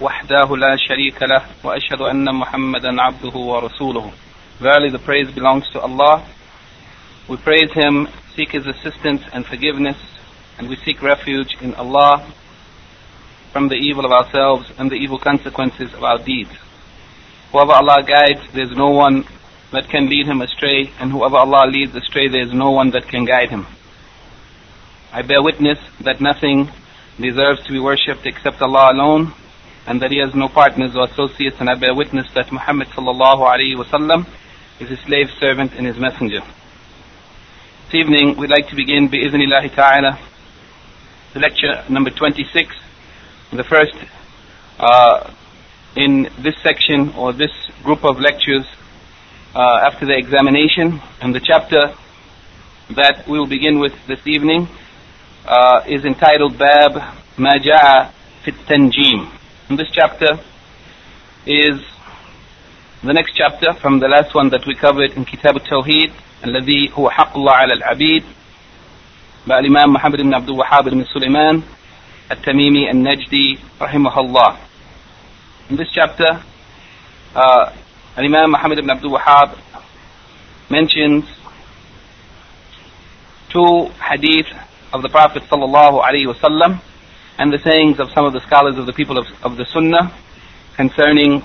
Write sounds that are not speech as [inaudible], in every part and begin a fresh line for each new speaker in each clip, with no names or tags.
وحده لا شريك له وأشهد أن محمدا عبده ورسوله Verily the praise belongs to Allah. We praise Him, seek His assistance and forgiveness, and we seek refuge in Allah from the evil of ourselves and the evil consequences of our deeds. Whoever Allah guides, there is no one that can lead him astray, and whoever Allah leads astray, there is no one that can guide him. I bear witness that nothing deserves to be worshipped except Allah alone, and that He has no partners or associates, and I bear witness that Muhammad sallallahu alaihi wasallam is His slave servant and His messenger. This evening, we'd like to begin bi'iznillahi ta'ala, the lecture number 26, the first uh, in this section or this group of lectures uh, after the examination, and the chapter that we will begin with this evening uh, is entitled Bab Maja'a Fit Tanjim And this chapter is the next chapter from the last one that we covered in Kitab al-Tawheed الذي هو حق الله على العبيد by Imam Muhammad ibn Abdul Wahhab ibn Sulaiman التميمي النجدي رحمه الله in this chapter uh, Imam Muhammad ibn Abdul Wahhab mentions two hadith of the Prophet sallallahu alaihi wasallam and the sayings of some of the scholars of the people of, of the Sunnah concerning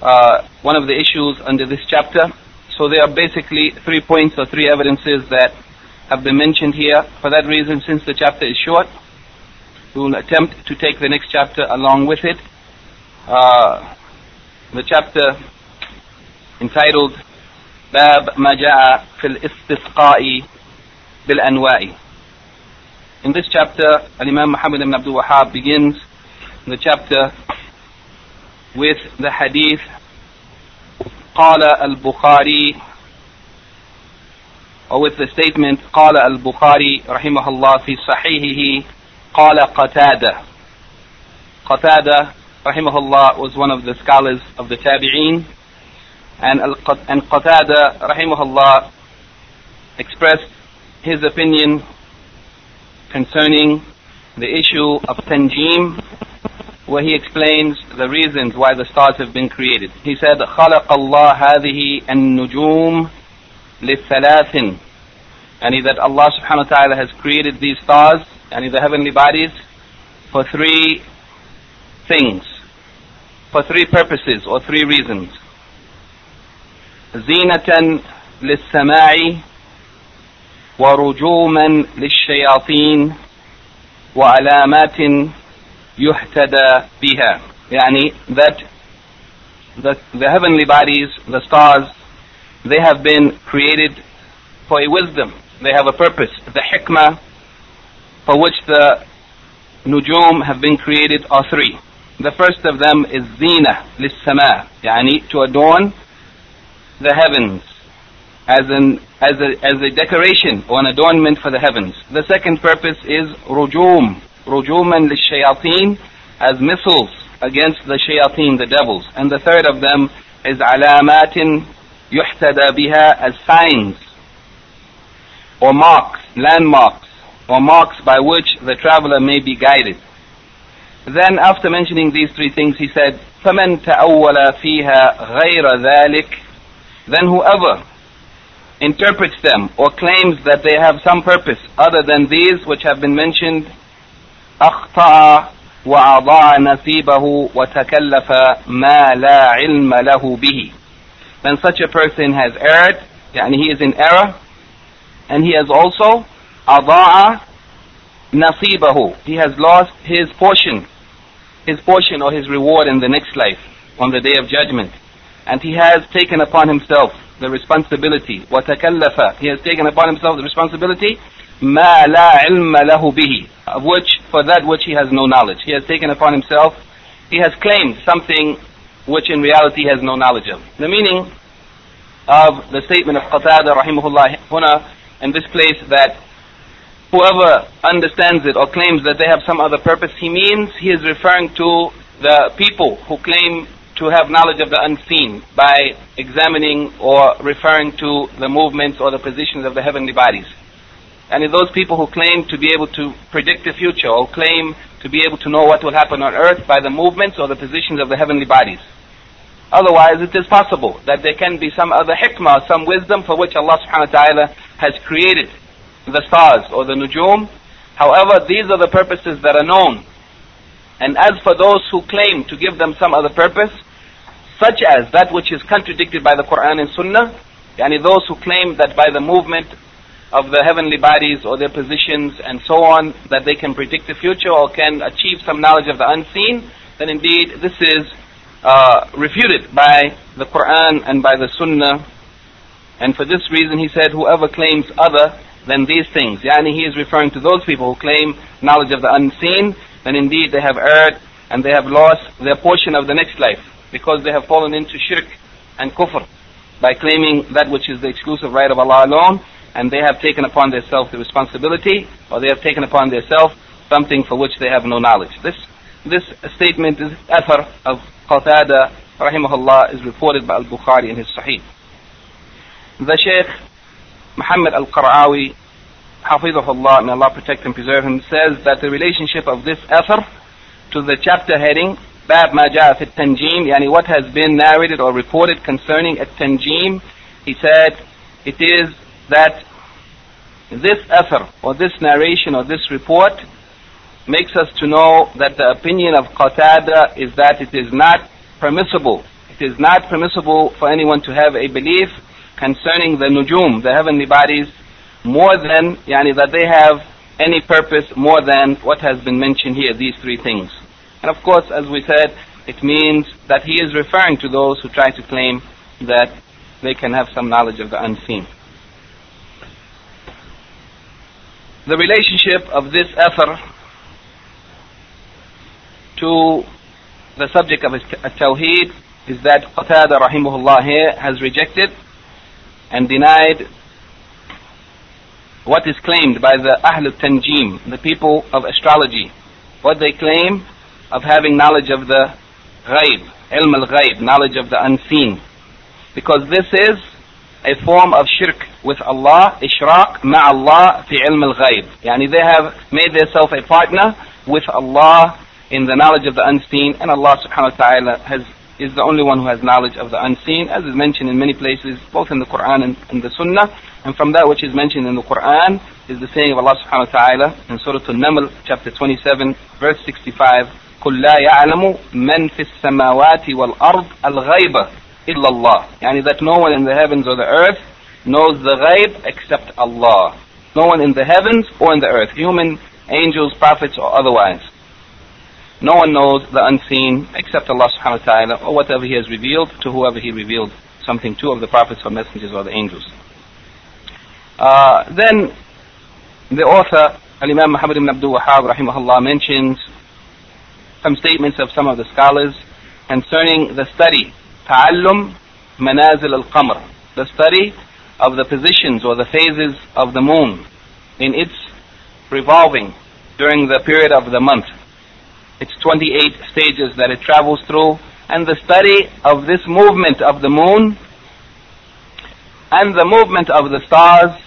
uh, one of the issues under this chapter. So there are basically three points or three evidences that have been mentioned here. For that reason, since the chapter is short, we will attempt to take the next chapter along with it. Uh, the chapter entitled Bab Maja'a fil Istisqa'i bil Anwa'i. In this chapter, Al-Imam Muhammad ibn Abdul Wahhab begins the chapter with the hadith قال البخاري or with the statement قال البخاري رحمه الله في صحيحه قال قتادة قتادة رحمه الله was one of the scholars of the Tabi'een and, and Qatada رحمه الله expressed his opinion concerning the issue of Tanjim where he explains the reasons why the stars have been created. He said, خلق الله هذه النجوم للثلاث and that Allah subhanahu wa ta'ala has created these stars and the heavenly bodies for three things, for three purposes or three reasons. زينة للسماع ورجوما للشياطين وعلامات يهتدى بها يعني that the, the heavenly bodies, the stars, they have been created for a wisdom. They have a purpose. The hikmah for which the nujum have been created are three. The first of them is zina للسماء يعني to adorn the heavens as an as a as a decoration or an adornment for the heavens. The second purpose is rujum, rujuman lishayateen, as missiles against the shayateen, the devils. And the third of them is alamatin yuhtada biha as signs or marks, landmarks, or marks by which the traveler may be guided. Then after mentioning these three things, he said, فَمَنْ تَأَوَّلَ فِيهَا غَيْرَ ذَلِكَ Then whoever interprets them or claims that they have some purpose other than these which have been mentioned أخطأ وأضاع نصيبه وتكلف ما لا علم له به then such a person has erred يعني he is in error and he has also أضاع نصيبه he has lost his portion his portion or his reward in the next life on the day of judgment and he has taken upon himself the responsibility وتكلف he has taken upon himself the responsibility ما لا علم له به of which for that which he has no knowledge he has taken upon himself he has claimed something which in reality has no knowledge of. The meaning of the statement of Qatada rahimahullah huna in this place that whoever understands it or claims that they have some other purpose, he means he is referring to the people who claim to have knowledge of the unseen by examining or referring to the movements or the positions of the heavenly bodies. And those people who claim to be able to predict the future or claim to be able to know what will happen on earth by the movements or the positions of the heavenly bodies. Otherwise, it is possible that there can be some other hikmah, some wisdom for which Allah subhanahu wa ta'ala has created the stars or the nujum. However, these are the purposes that are known. And as for those who claim to give them some other purpose, such as that which is contradicted by the Quran and Sunnah, yani those who claim that by the movement of the heavenly bodies or their positions and so on, that they can predict the future or can achieve some knowledge of the unseen, then indeed this is uh, refuted by the Quran and by the Sunnah. And for this reason he said, whoever claims other than these things, yani he is referring to those people who claim knowledge of the unseen, then indeed they have erred and they have lost their portion of the next life because they have fallen into shirk and kufr by claiming that which is the exclusive right of Allah alone and they have taken upon themselves the responsibility or they have taken upon themselves something for which they have no knowledge. This this statement is athar of Qatada rahimahullah is reported by Al-Bukhari in his Sahih. The Shaykh Muhammad Al-Qara'awi Hafizahullah, may Allah protect and preserve him, says that the relationship of this athar to the chapter heading باب ما جاء في التنجيم يعني what has been narrated or reported concerning التنجيم he said it is that this athar or this narration or this report makes us to know that the opinion of Qatada is that it is not permissible. It is not permissible for anyone to have a belief concerning the nujum, the heavenly bodies, more than, yani that they have any purpose more than what has been mentioned here, these three things. And of course, as we said, it means that he is referring to those who try to claim that they can have some knowledge of the unseen. The relationship of this athar to the subject of uh, Tawheed is that Qatada rahimahullah here has rejected and denied what is claimed by the Ahl Tanjim, the people of astrology. What they claim of having knowledge of the ghaib, ilm al-ghaib, knowledge of the unseen. Because this is a form of shirk with Allah, ishrak ma'allah fi ilm al-ghaib. Yani they have made themselves a partner with Allah in the knowledge of the unseen, and Allah subhanahu wa ta'ala has is the only one who has knowledge of the unseen, as is mentioned in many places, both in the Quran and in the Sunnah. And from that which is mentioned in the Quran is the saying of Allah subhanahu wa ta'ala in Surah Al-Naml, chapter 27, verse 65, قل لا يعلم من في السماوات والأرض الغيب إلا الله يعني that no one in the heavens or the earth knows the ghaib except Allah no one in the heavens or in the earth human angels prophets or otherwise no one knows the unseen except Allah subhanahu wa ta'ala or whatever He has revealed to whoever He revealed something to of the prophets or messengers or the angels. Uh, then the author, Al-Imam Muhammad ibn Abdul Wahhab rahimahullah mentions some statements of some of the scholars concerning the study, ta'allum manazil al-qamr, the study of the positions or the phases of the moon in its revolving during the period of the month. It's 28 stages that it travels through. And the study of this movement of the moon and the movement of the stars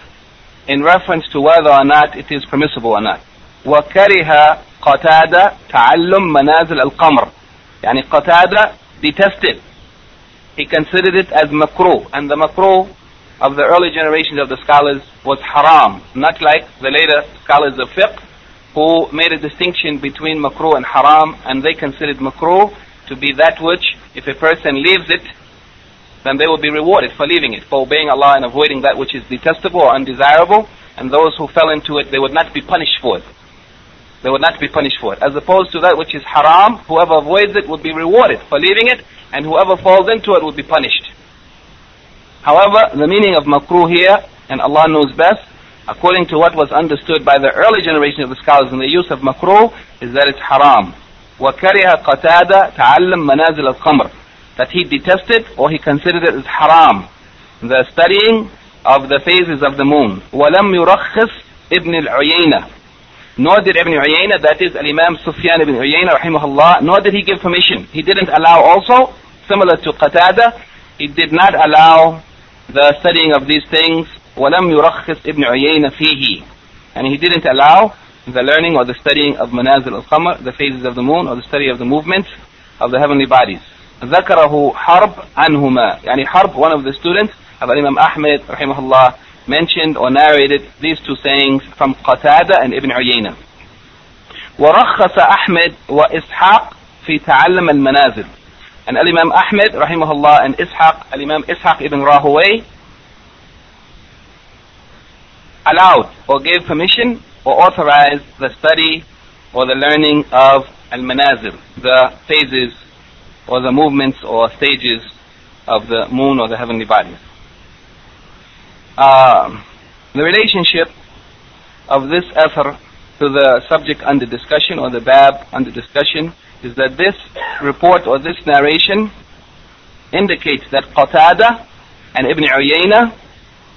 in reference to whether or not it is permissible or not. وكره قتادة تعلم منازل القمر يعني قتادة detested he considered it as makruh and the makruh of the early generations of the scholars was haram not like the later scholars of fiqh who made a distinction between makruh and haram, and they considered makruh to be that which, if a person leaves it, then they will be rewarded for leaving it, for obeying Allah and avoiding that which is detestable or undesirable, and those who fell into it, they would not be punished for it. They would not be punished for it. As opposed to that which is haram, whoever avoids it would be rewarded for leaving it, and whoever falls into it would be punished. However, the meaning of makruh here, and Allah knows best, according to what was understood by the early generation of the scholars in the use of makruh, is that it's haram. وكره قتادة تعلم منازل القمر that he detested or he considered it as haram. The studying of the phases of the moon. وَلَمْ يُرَخِّص Ibn al-Uyayna. Nor did Ibn Uyayna, that is Al-Imam Sufyan ibn Uyayna rahimahullah, nor did he give permission. He didn't allow also, similar to Qatada, he did not allow the studying of these things. وَلَمْ يُرَخِّص Ibn Uyayna فِيهِ. And he didn't allow the learning or the studying of manazil al-qamar, the phases of the moon, or the study of the movements of the heavenly bodies. ذكره حرب عنهما يعني حرب one of the students of Imam Ahmed rahimahullah mentioned or narrated these two sayings from Qatada and Ibn Uyayna ورخص أحمد وإسحاق في تعلم المنازل and Imam Ahmed rahimahullah and Ishaq Imam Ishaq ibn Rahaway allowed or gave permission or authorized the study or the learning of al-manazil, the phases or the movements or stages of the moon or the heavenly bodies. Uh, the relationship of this effort to the subject under discussion or the bab under discussion is that this report or this narration indicates that Qatada and Ibn Uyayna,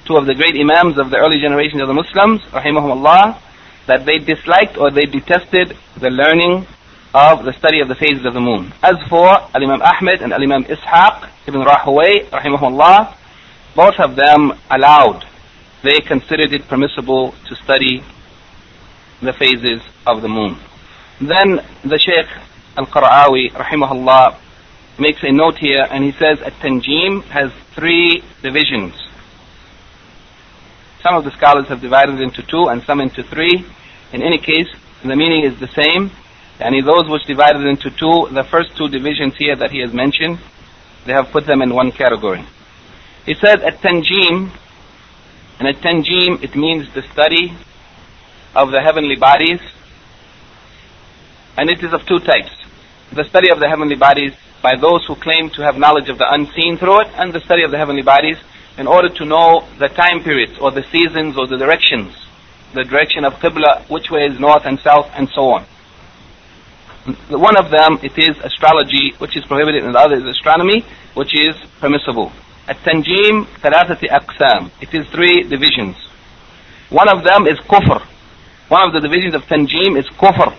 two of the great imams of the early generations of the Muslims, rahimahumullah, that they disliked or they detested the learning of the study of the phases of the moon. As for Al-Imam Ahmed and Al-Imam Ishaq ibn Rahaway, rahimahullah, both of them allowed, they considered it permissible to study the phases of the moon. Then the Shaykh Al-Qara'awi, rahimahullah, makes a note here and he says At-Tanjim has three divisions. Some of the scholars have divided it into two and some into three. In any case, the meaning is the same. And those which divided into two, the first two divisions here that he has mentioned, they have put them in one category. He says at Tanjim, and at Tanjim it means the study of the heavenly bodies, and it is of two types. The study of the heavenly bodies by those who claim to have knowledge of the unseen through it, and the study of the heavenly bodies in order to know the time periods or the seasons or the directions, the direction of Qibla, which way is north and south, and so on. One of them, it is astrology, which is prohibited, and the other is astronomy, which is permissible. At-Tanjim, ثلاثة أقسام. It is three divisions. One of them is kufr. One of the divisions of Tanjim is kufr.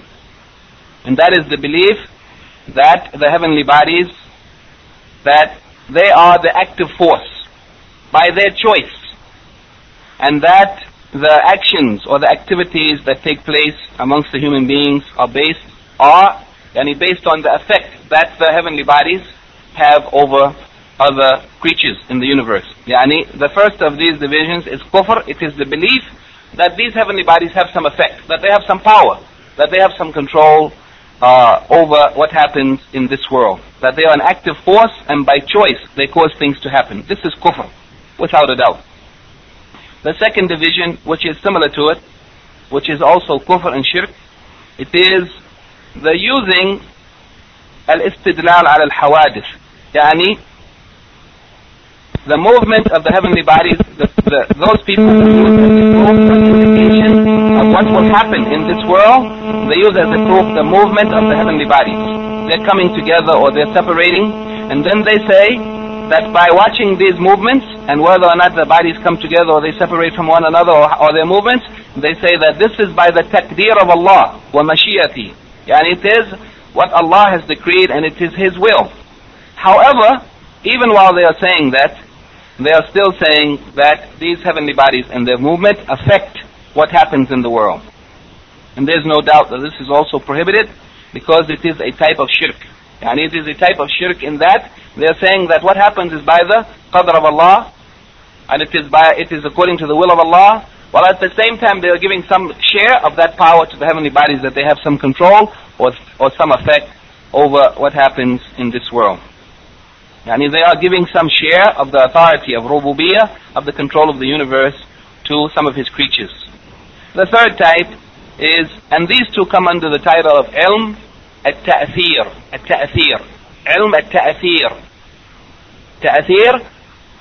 And that is the belief that the heavenly bodies, that they are the active force by their choice. And that the actions or the activities that take place amongst the human beings are based are yani based on the effect that the heavenly bodies have over other creatures in the universe. Yani, the first of these divisions is kufr, it is the belief that these heavenly bodies have some effect, that they have some power, that they have some control uh, over what happens in this world, that they are an active force and by choice they cause things to happen. This is kufr, without a doubt. The second division, which is similar to it, which is also kufr and shirk, it is the using al-istidlal al-hawadith, yani the movement of the heavenly bodies the, the, those people who use as a proof or indication of what will happen in this world they use as a proof the movement of the heavenly bodies they're coming together or they're separating and then they say that by watching these movements and whether or not the bodies come together or they separate from one another or, or their movements they say that this is by the taqdeer of Allah wa mashiyati Yani it is what Allah has decreed and it is His will. However, even while they are saying that, they are still saying that these heavenly bodies and their movement affect what happens in the world. And there's no doubt that this is also prohibited because it is a type of shirk. And it is a type of shirk in that they are saying that what happens is by the qadr of Allah and it is by it is according to the will of Allah while at the same time they are giving some share of that power to the heavenly bodies that they have some control or, or some effect over what happens in this world. Yani they are giving some share of the authority of rububiyyah, of the control of the universe, to some of his creatures. The third type is, and these two come under the title of ilm at-ta'thir, at-ta'thir, ilm at-ta'thir. Ta'thir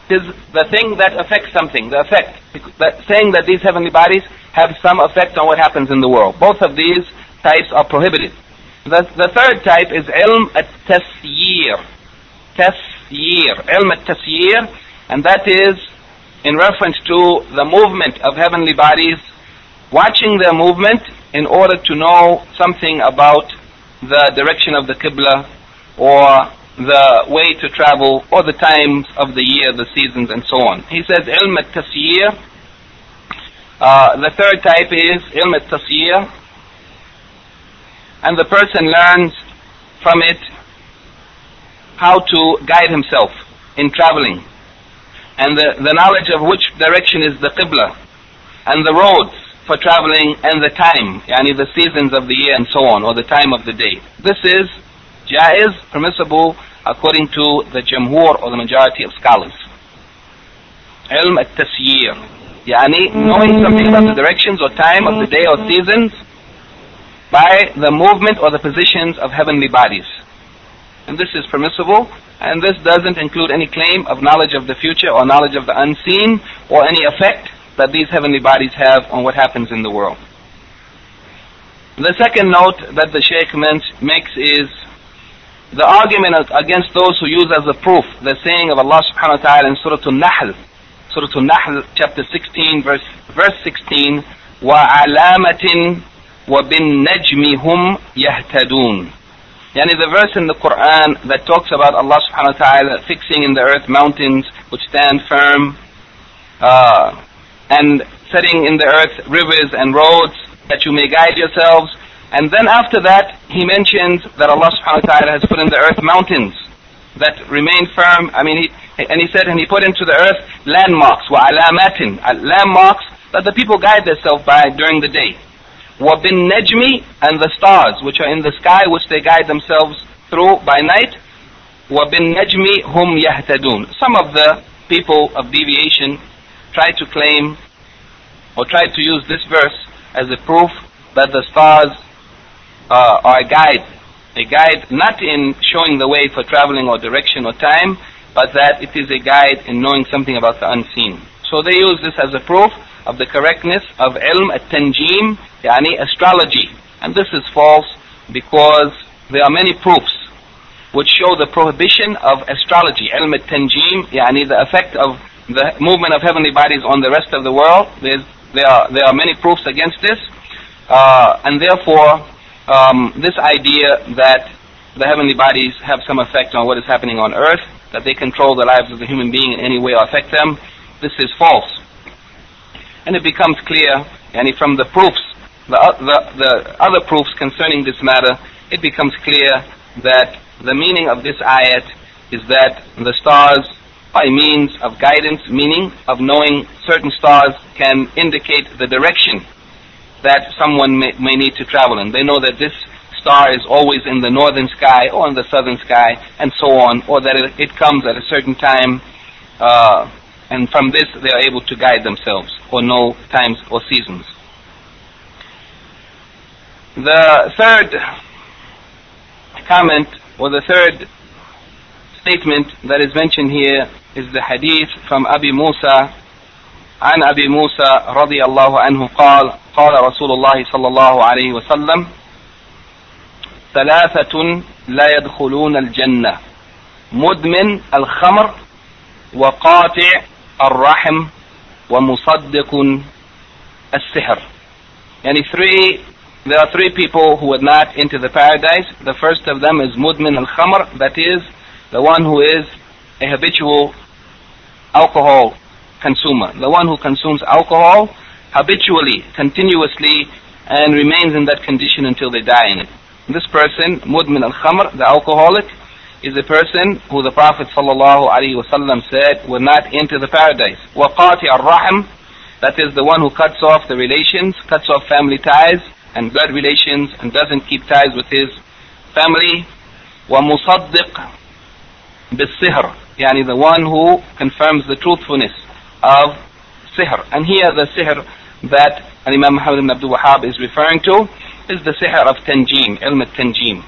is the thing that affects something, the effect. That saying that these heavenly bodies have some effect on what happens in the world. Both of these types are prohibited. The, the third type is ilm at-tasyir. Tas tasyir. Ilm at-tasyir, and that is in reference to the movement of heavenly bodies, watching their movement in order to know something about the direction of the Qibla or the way to travel or the times of the year, the seasons and so on. He says ilm at-tasyir. Uh, the third type is ilm at-tasyir. And the person learns from it how to guide himself in traveling. And the, the knowledge of which direction is the Qibla. And the roads for traveling and the time, yani the seasons of the year and so on, or the time of the day. This is jaiz, permissible, according to the jamhur or the majority of scholars. Ilm at-tasyir. Yani knowing something about the directions or time of the day or seasons by the movement or the positions of heavenly bodies And this is permissible, and this doesn't include any claim of knowledge of the future or knowledge of the unseen or any effect that these heavenly bodies have on what happens in the world. The second note that the Shaykh makes is the argument against those who use as a proof the saying of Allah subhanahu wa ta'ala in Surah Al-Nahl, Surah Al-Nahl chapter 16 verse, verse 16, وَعَلَامَةٍ وَبِالنَّجْمِ هُمْ يَهْتَدُونَ Yani the verse in the Quran that talks about Allah subhanahu wa ta'ala fixing in the earth mountains which stand firm uh, and setting in the earth rivers and roads that you may guide yourselves and then after that, he mentions that Allah subhanahu wa ta'ala has put in the earth mountains that remain firm. I mean, he, and he said, and he put into the earth landmarks, wa alamatin, landmarks that the people guide themselves by during the day. Najmi, and the stars which are in the sky, which they guide themselves through by night. Najmi hum yahtadun. Some of the people of deviation try to claim or try to use this verse as a proof that the stars uh, or a guide. A guide not in showing the way for traveling or direction or time, but that it is a guide in knowing something about the unseen. So they use this as a proof of the correctness of ilm at-tanjim, yani astrology. And this is false because there are many proofs which show the prohibition of astrology, ilm at-tanjim, yani the effect of the movement of heavenly bodies on the rest of the world. There's, there, are, there are many proofs against this. Uh, and therefore, um, this idea that the heavenly bodies have some effect on what is happening on earth, that they control the lives of the human being in any way or affect them, this is false. And it becomes clear, and from the proofs, the, the, the other proofs concerning this matter, it becomes clear that the meaning of this ayat is that the stars by means of guidance, meaning of knowing certain stars can indicate the direction that someone may, may need to travel in. They know that this star is always in the northern sky or in the southern sky and so on, or that it, it comes at a certain time, uh, and from this they are able to guide themselves or know times or seasons. The third comment or the third statement that is mentioned here is the hadith from Abi Musa عن أبي موسى رضي الله عنه قال قال رسول الله صلى الله عليه وسلم ثلاثة لا يدخلون الجنة مدمن الخمر وقاطع الرحم ومصدق السحر يعني three there are three people who would not enter the paradise the first of them is mudmin al-khamr that is the one who is a habitual alcohol consumer, the one who consumes alcohol habitually, continuously, and remains in that condition until they die in it. This person, mudmin al-khamr, the alcoholic, is a person who the Prophet ﷺ said will not enter the paradise. Waqati al-rahim, that is the one who cuts off the relations, cuts off family ties and blood relations and doesn't keep ties with his family. ومصدق بالسهر, yani the one who confirms the truthfulness of sihr. And here the sihr that Imam Muhammad ibn Abdul Wahhab is referring to is the sihr of Tanjim, ilm al-Tanjim.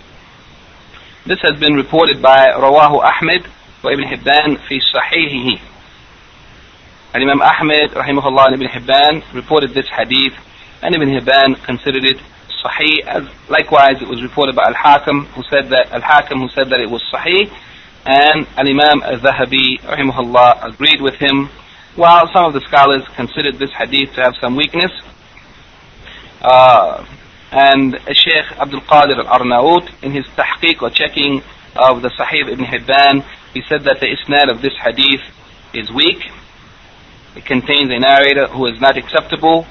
This has been reported by Rawahu Ahmed wa Ibn Hibban fi Sahihihi. And Imam Ahmed, rahimahullah, and Ibn Hibban reported this hadith, and Ibn Hibban considered it Sahih. As likewise, it was reported by Al-Hakim, who said that Al-Hakim, who said that it was Sahih, and Al-Imam al-Zahabi rahimahullah agreed with him while some of the scholars considered this hadith to have some weakness. Uh, and Sheikh Abdul Qadir al-Arnaut in his tahqiq or checking of the Sahih ibn Hibban, he said that the isnad of this hadith is weak. It contains a narrator who is not acceptable.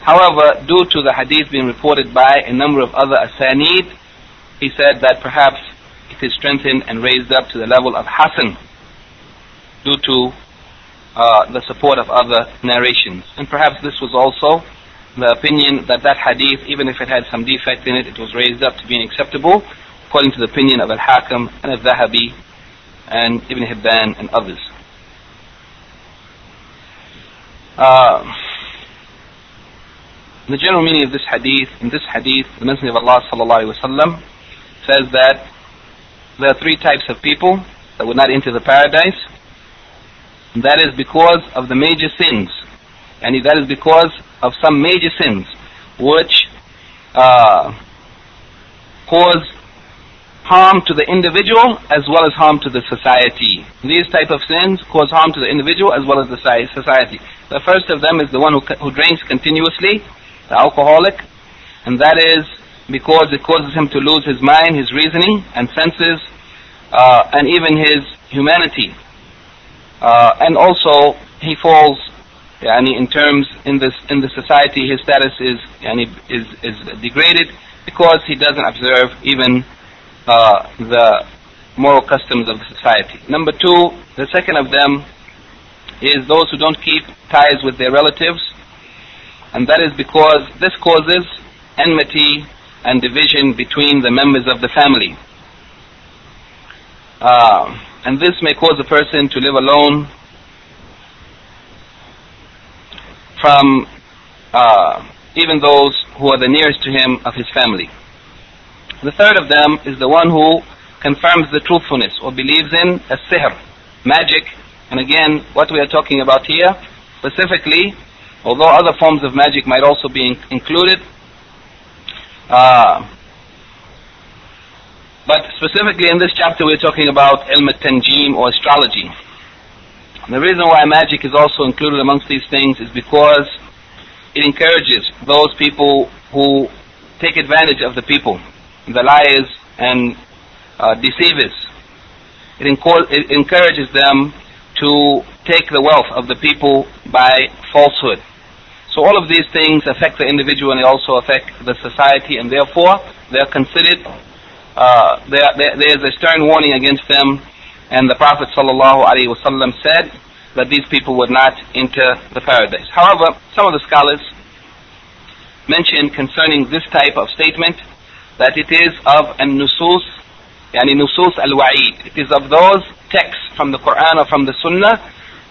However, due to the hadith being reported by a number of other asanid, he said that perhaps it is strengthened and raised up to the level of Hasan due to uh, the support of other narrations. And perhaps this was also the opinion that that hadith, even if it had some defect in it, it was raised up to being acceptable, according to the opinion of Al-Hakim and Al-Zahabi and Ibn Hibban and others. Uh, the general meaning of this hadith, in this hadith, the Messenger of Allah sallallahu says that there are three types of people that would not enter the paradise. That is because of the major sins. And that is because of some major sins which uh, cause harm to the individual as well as harm to the society. These type of sins cause harm to the individual as well as the society. The first of them is the one who, who drinks continuously, the alcoholic, and that is because it causes him to lose his mind, his reasoning and senses, uh, and even his humanity. Uh, and also, he falls yani, in terms in this in the society, his status is yani, is is degraded because he doesn't observe even uh, the moral customs of the society. Number two, the second of them is those who don't keep ties with their relatives, and that is because this causes enmity and division between the members of the family. Uh, and this may cause a person to live alone from uh, even those who are the nearest to him of his family. The third of them is the one who confirms the truthfulness or believes in a sihr, magic. And again, what we are talking about here, specifically, although other forms of magic might also be in included, uh, but specifically in this chapter we're talking about ilm tanjim or astrology. The reason why magic is also included amongst these things is because it encourages those people who take advantage of the people, the liars and uh, deceivers. It, it encourages them to take the wealth of the people by falsehood. So all of these things affect the individual and they also affect the society and therefore they are considered, uh, there is a stern warning against them and the Prophet ﷺ said that these people would not enter the paradise. However, some of the scholars mention concerning this type of statement that it is of an nusus, yani nusus al-wa'id. It is of those texts from the Quran or from the Sunnah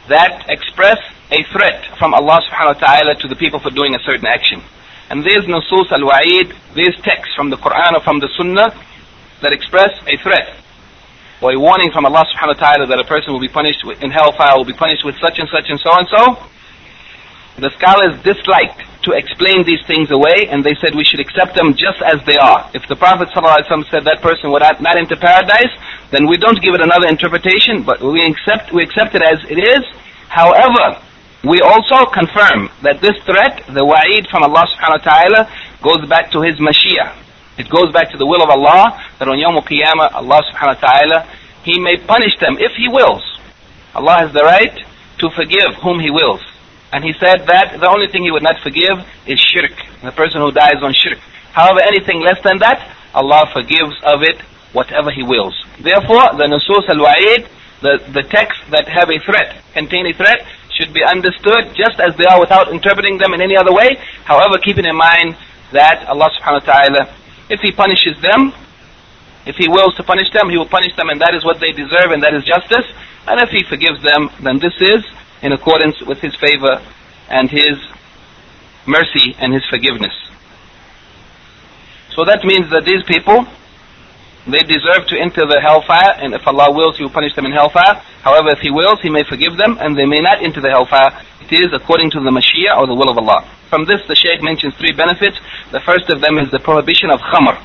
that express a threat from Allah subhanahu wa ta'ala to the people for doing a certain action. And these nusus al-wa'id, these texts from the Quran or from the Sunnah that express a threat or a warning from Allah subhanahu wa ta'ala that a person will be punished in hellfire, will be punished with such and such and so and so. The scholars disliked to explain these things away and they said we should accept them just as they are. If the Prophet said that person would not, not enter paradise, then we don't give it another interpretation, but we accept, we accept it as it is. However, we also confirm that this threat, the wa'id from Allah subhanahu wa ta'ala, goes back to His Mashi'ah. It goes back to the will of Allah, that on Yawm al-Qiyamah, Allah subhanahu wa ta'ala, He may punish them if He wills. Allah has the right to forgive whom He wills. And He said that the only thing He would not forgive is shirk, the person who dies on shirk. However, anything less than that, Allah forgives of it whatever He wills. Therefore, the Nusus al-Wa'id, the, the texts that have a threat, contain a threat, should be understood just as they are without interpreting them in any other way. However, keeping in mind that Allah subhanahu wa ta'ala, if He punishes them, if He wills to punish them, He will punish them and that is what they deserve and that is justice. And if He forgives them, then this is in accordance with His favor and His mercy and His forgiveness. So that means that these people, they deserve to enter the hellfire, and if Allah wills, He will punish them in hellfire. However, if He wills, He may forgive them, and they may not enter the hellfire. It is according to the Mashi'ah or the will of Allah. From this, the Shaykh mentions three benefits. The first of them is the prohibition of khamr.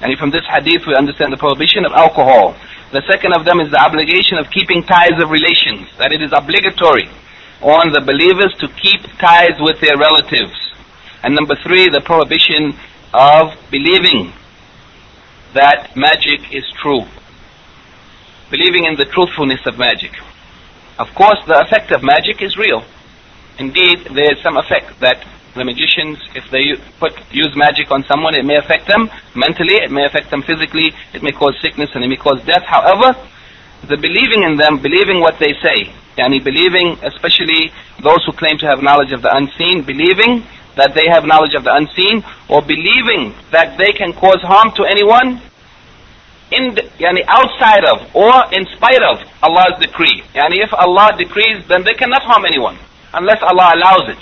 And from this hadith, we understand the prohibition of alcohol. The second of them is the obligation of keeping ties of relations, that it is obligatory on the believers to keep ties with their relatives. And number three, the prohibition of believing that magic is true. Believing in the truthfulness of magic. Of course, the effect of magic is real. Indeed, there is some effect that the magicians, if they put use magic on someone, it may affect them mentally, it may affect them physically, it may cause sickness and it may cause death. However, the believing in them, believing what they say, yani believing, especially those who claim to have knowledge of the unseen, believing that they have knowledge of the unseen, or believing that they can cause harm to anyone, in the, yani outside of or in spite of Allah's decree. Yani if Allah decrees, then they cannot harm anyone unless Allah allows it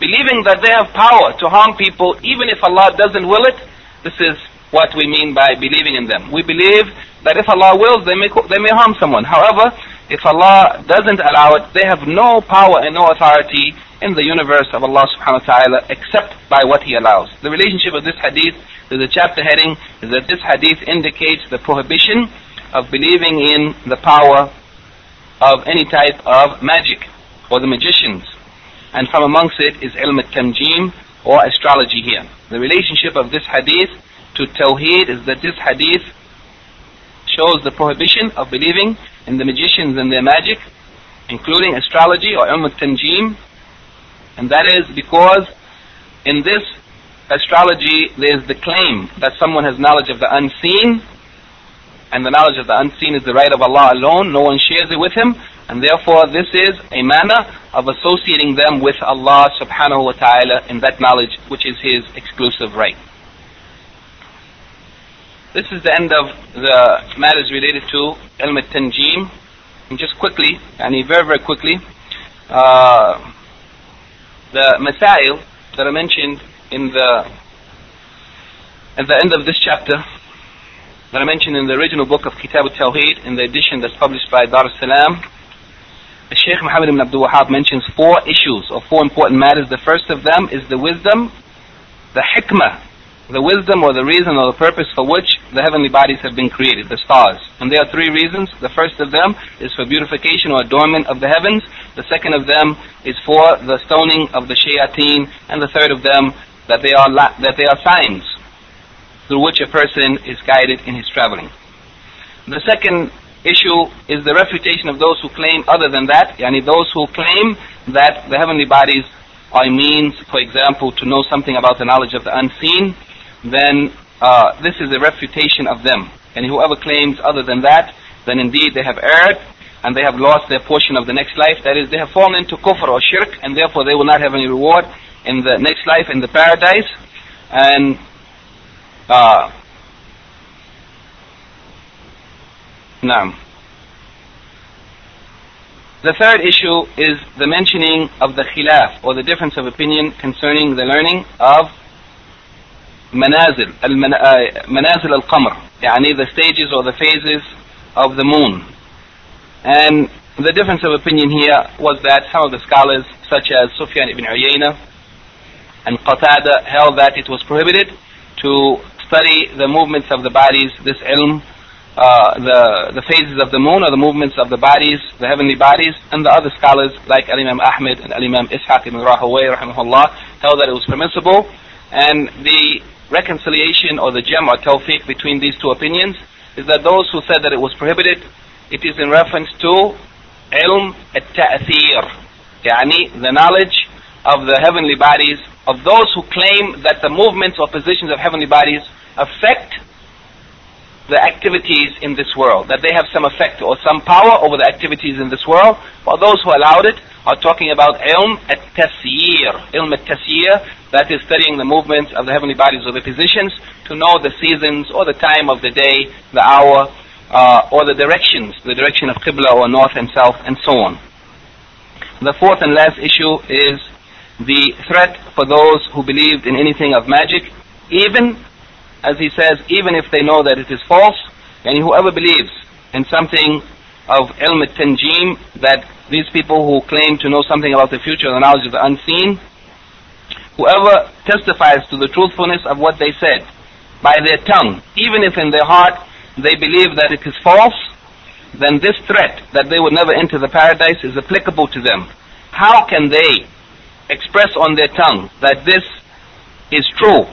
believing that they have power to harm people even if Allah doesn't will it, this is what we mean by believing in them. We believe that if Allah wills, they may, they may harm someone. However, if Allah doesn't allow it, they have no power and no authority in the universe of Allah subhanahu wa ta'ala except by what He allows. The relationship of this hadith to the chapter heading is that this hadith indicates the prohibition of believing in the power of any type of magic or the magicians and from amongst it is ilm al-tanjim or astrology here. The relationship of this hadith to tawheed is that this hadith shows the prohibition of believing in the magicians and their magic, including astrology or ilm al-tanjim, and that is because in this astrology there is the claim that someone has knowledge of the unseen, and the knowledge of the unseen is the right of Allah alone, no one shares it with him, and therefore this is a manner of associating them with Allah subhanahu wa ta'ala in that knowledge which is His exclusive right. This is the end of the matters related to ilm al-tanjim. And just quickly, and very very quickly, uh, the masail that I mentioned in the at the end of this chapter that I mentioned in the original book of Kitab al-Tawheed in the edition that's published by Dar es-Salaam Sheikh Muhammad ibn Abdul Wahab mentions four issues or four important matters. The first of them is the wisdom, the hikmah, the wisdom or the reason or the purpose for which the heavenly bodies have been created, the stars. And there are three reasons. The first of them is for beautification or adornment of the heavens. The second of them is for the stoning of the shayateen. And the third of them that they are that they are signs through which a person is guided in his traveling. The second issue is the refutation of those who claim other than that, yani those who claim that the heavenly bodies are means, for example, to know something about the knowledge of the unseen, then uh, this is a refutation of them. And whoever claims other than that, then indeed they have erred and they have lost their portion of the next life. That is, they have fallen into kufr or shirk, and therefore they will not have any reward in the next life in the paradise. And uh, Now, the third issue is the mentioning of the khilaf or the difference of opinion concerning the learning of manazil manazil al-qamr يعني the stages or the phases of the moon and the difference of opinion here was that some of the scholars such as Sufyan ibn Uyayna and Qatada held that it was prohibited to study the movements of the bodies this ilm uh, the, the phases of the moon or the movements of the bodies, the heavenly bodies, and the other scholars like Al-Imam Ahmed and Al-Imam Ishaq ibn Rahaway rahimahullah held that it was permissible and the reconciliation or the gem or tawfiq between these two opinions is that those who said that it was prohibited, it is in reference to ilm at-ta'thir, yani the knowledge of the heavenly bodies of those who claim that the movements or positions of heavenly bodies affect the activities in this world, that they have some effect or some power over the activities in this world, while those who allowed it are talking about ilm at-tasyir, ilm at-tasyir, that is studying the movements of the heavenly bodies or the positions to know the seasons or the time of the day, the hour, uh, or the directions, the direction of Qibla or north and south and so on. The fourth and last issue is the threat for those who believed in anything of magic, even as he says, even if they know that it is false, and whoever believes in something of ilm tanjim, that these people who claim to know something about the future, the knowledge of the unseen, whoever testifies to the truthfulness of what they said by their tongue, even if in their heart they believe that it is false, then this threat that they would never enter the paradise is applicable to them. How can they express on their tongue that this is true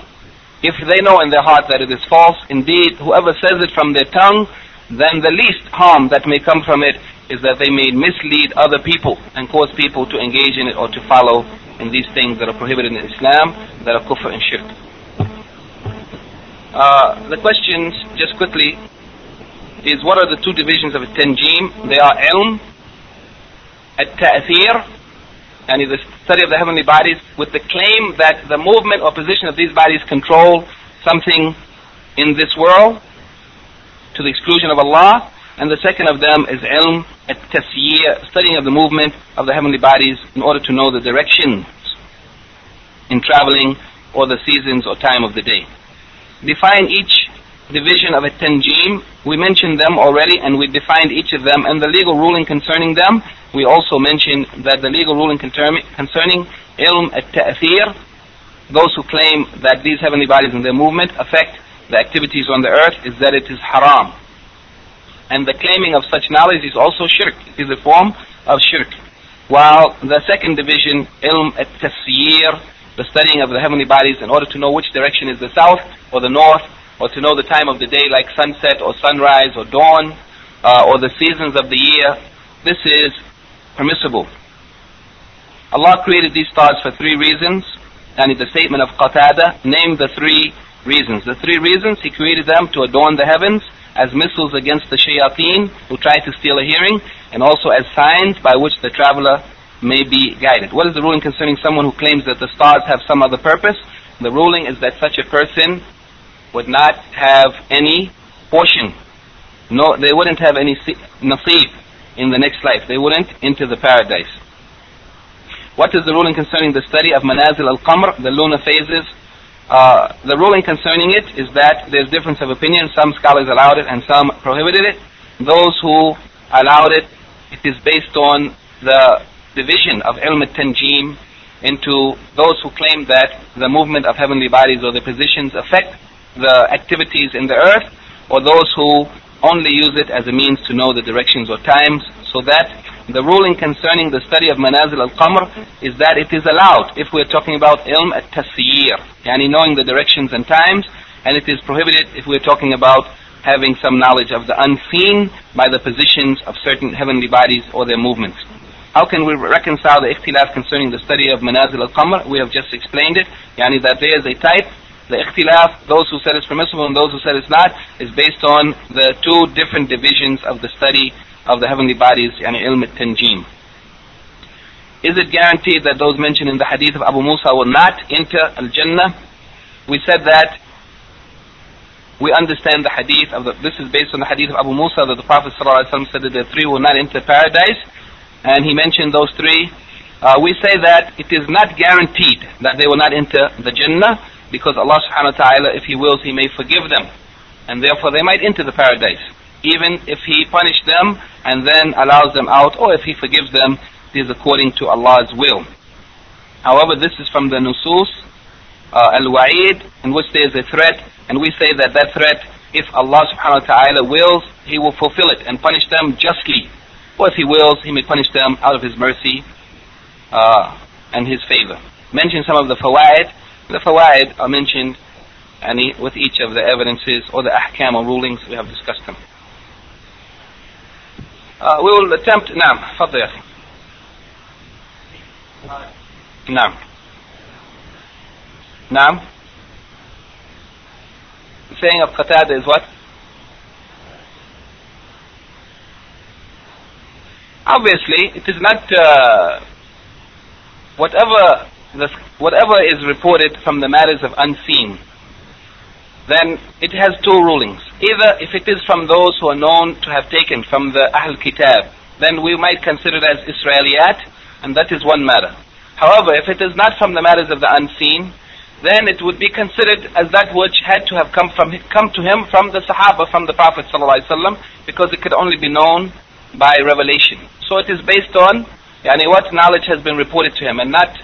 if they know in their heart that it is false? Indeed, whoever says it from their tongue, then the least harm that may come from it is that they may mislead other people and cause people to engage in it or to follow in these things that are prohibited in Islam, that are kufr and shirk. Uh, the questions, just quickly, is what are the two divisions of tanjim? They are ilm, at-ta'thir, and is the study of the heavenly bodies with the claim that the movement or position of these bodies control something in this world to the exclusion of Allah and the second of them is ilm at-tasyir, studying of the movement of the heavenly bodies in order to know the directions in traveling or the seasons or time of the day. Define each division of a tanjim. We mentioned them already and we defined each of them and the legal ruling concerning them. We also mentioned that the legal ruling concerning ilm at-ta'thir, those who claim that these heavenly bodies and their movement affect the activities on the earth is that it is haram and the claiming of such knowledge is also shirk. It is a form of shirk. While the second division, ilm at-tasyir, the studying of the heavenly bodies in order to know which direction is the south or the north, or to know the time of the day like sunset or sunrise or dawn, uh, or the seasons of the year, this is permissible. Allah created these stars for three reasons, and in the statement of Qatada, named the three reasons. The three reasons, He created them to adorn the heavens, as missiles against the shayateen who try to steal a hearing, and also as signs by which the traveler may be guided. What is the ruling concerning someone who claims that the stars have some other purpose? The ruling is that such a person would not have any portion. No, they wouldn't have any nasib in the next life. They wouldn't enter the paradise. What is the ruling concerning the study of manazil al-qamr, the lunar phases uh, the ruling concerning it is that there's difference of opinion. Some scholars allowed it and some prohibited it. Those who allowed it, it is based on the division of ilm tanjim into those who claim that the movement of heavenly bodies or the positions affect the activities in the earth, or those who only use it as a means to know the directions or times, so that the ruling concerning the study of manazil al-qamr is that it is allowed if we're talking about ilm at-tasyir, yani knowing the directions and times, and it is prohibited if we're talking about having some knowledge of the unseen by the positions of certain heavenly bodies or their movements. How can we reconcile the ikhtilaf concerning the study of manazil al-qamr? We have just explained it, yani that there is a type the ikhtilaf, those who said it's permissible and those who said it's not, is based on the two different divisions of the study of the heavenly bodies, yani ilm tanjim. Is it guaranteed that those mentioned in the hadith of Abu Musa will not enter Al-Jannah? We said that we understand the hadith of the, this is based on the hadith of Abu Musa that the Prophet said that the three will not enter paradise and he mentioned those three. Uh, we say that it is not guaranteed that they will not enter the Jannah because Allah subhanahu wa ta'ala if He wills He may forgive them and therefore they might enter the paradise even if he punished them and then allows them out, or if he forgives them, it is according to Allah's will. However, this is from the nusus, uh, al-wa'id, in which there is a threat, and we say that that threat, if Allah subhanahu wa ta'ala wills, He will fulfill it and punish them justly. Or if He wills, He may punish them out of His mercy uh, and His favor. Mention some of the fawaid. The fawaid are mentioned and with each of the evidences or the ahkam or rulings, we have discussed them. Uh, we will attempt نعم تفضل يا أخي نعم نعم The saying of Qatada is what? Obviously, it is not uh, whatever the, whatever is reported from the matters of unseen then it has two rulings. Either if it is from those who are known to have taken from the Ahl Kitab, then we might consider it as Israeliyat, and that is one matter. However, if it is not from the matters of the unseen, then it would be considered as that which had to have come from come to him from the Sahaba, from the Prophet ﷺ, because it could only be known by revelation. So it is based on yani, what knowledge has been reported to him, and not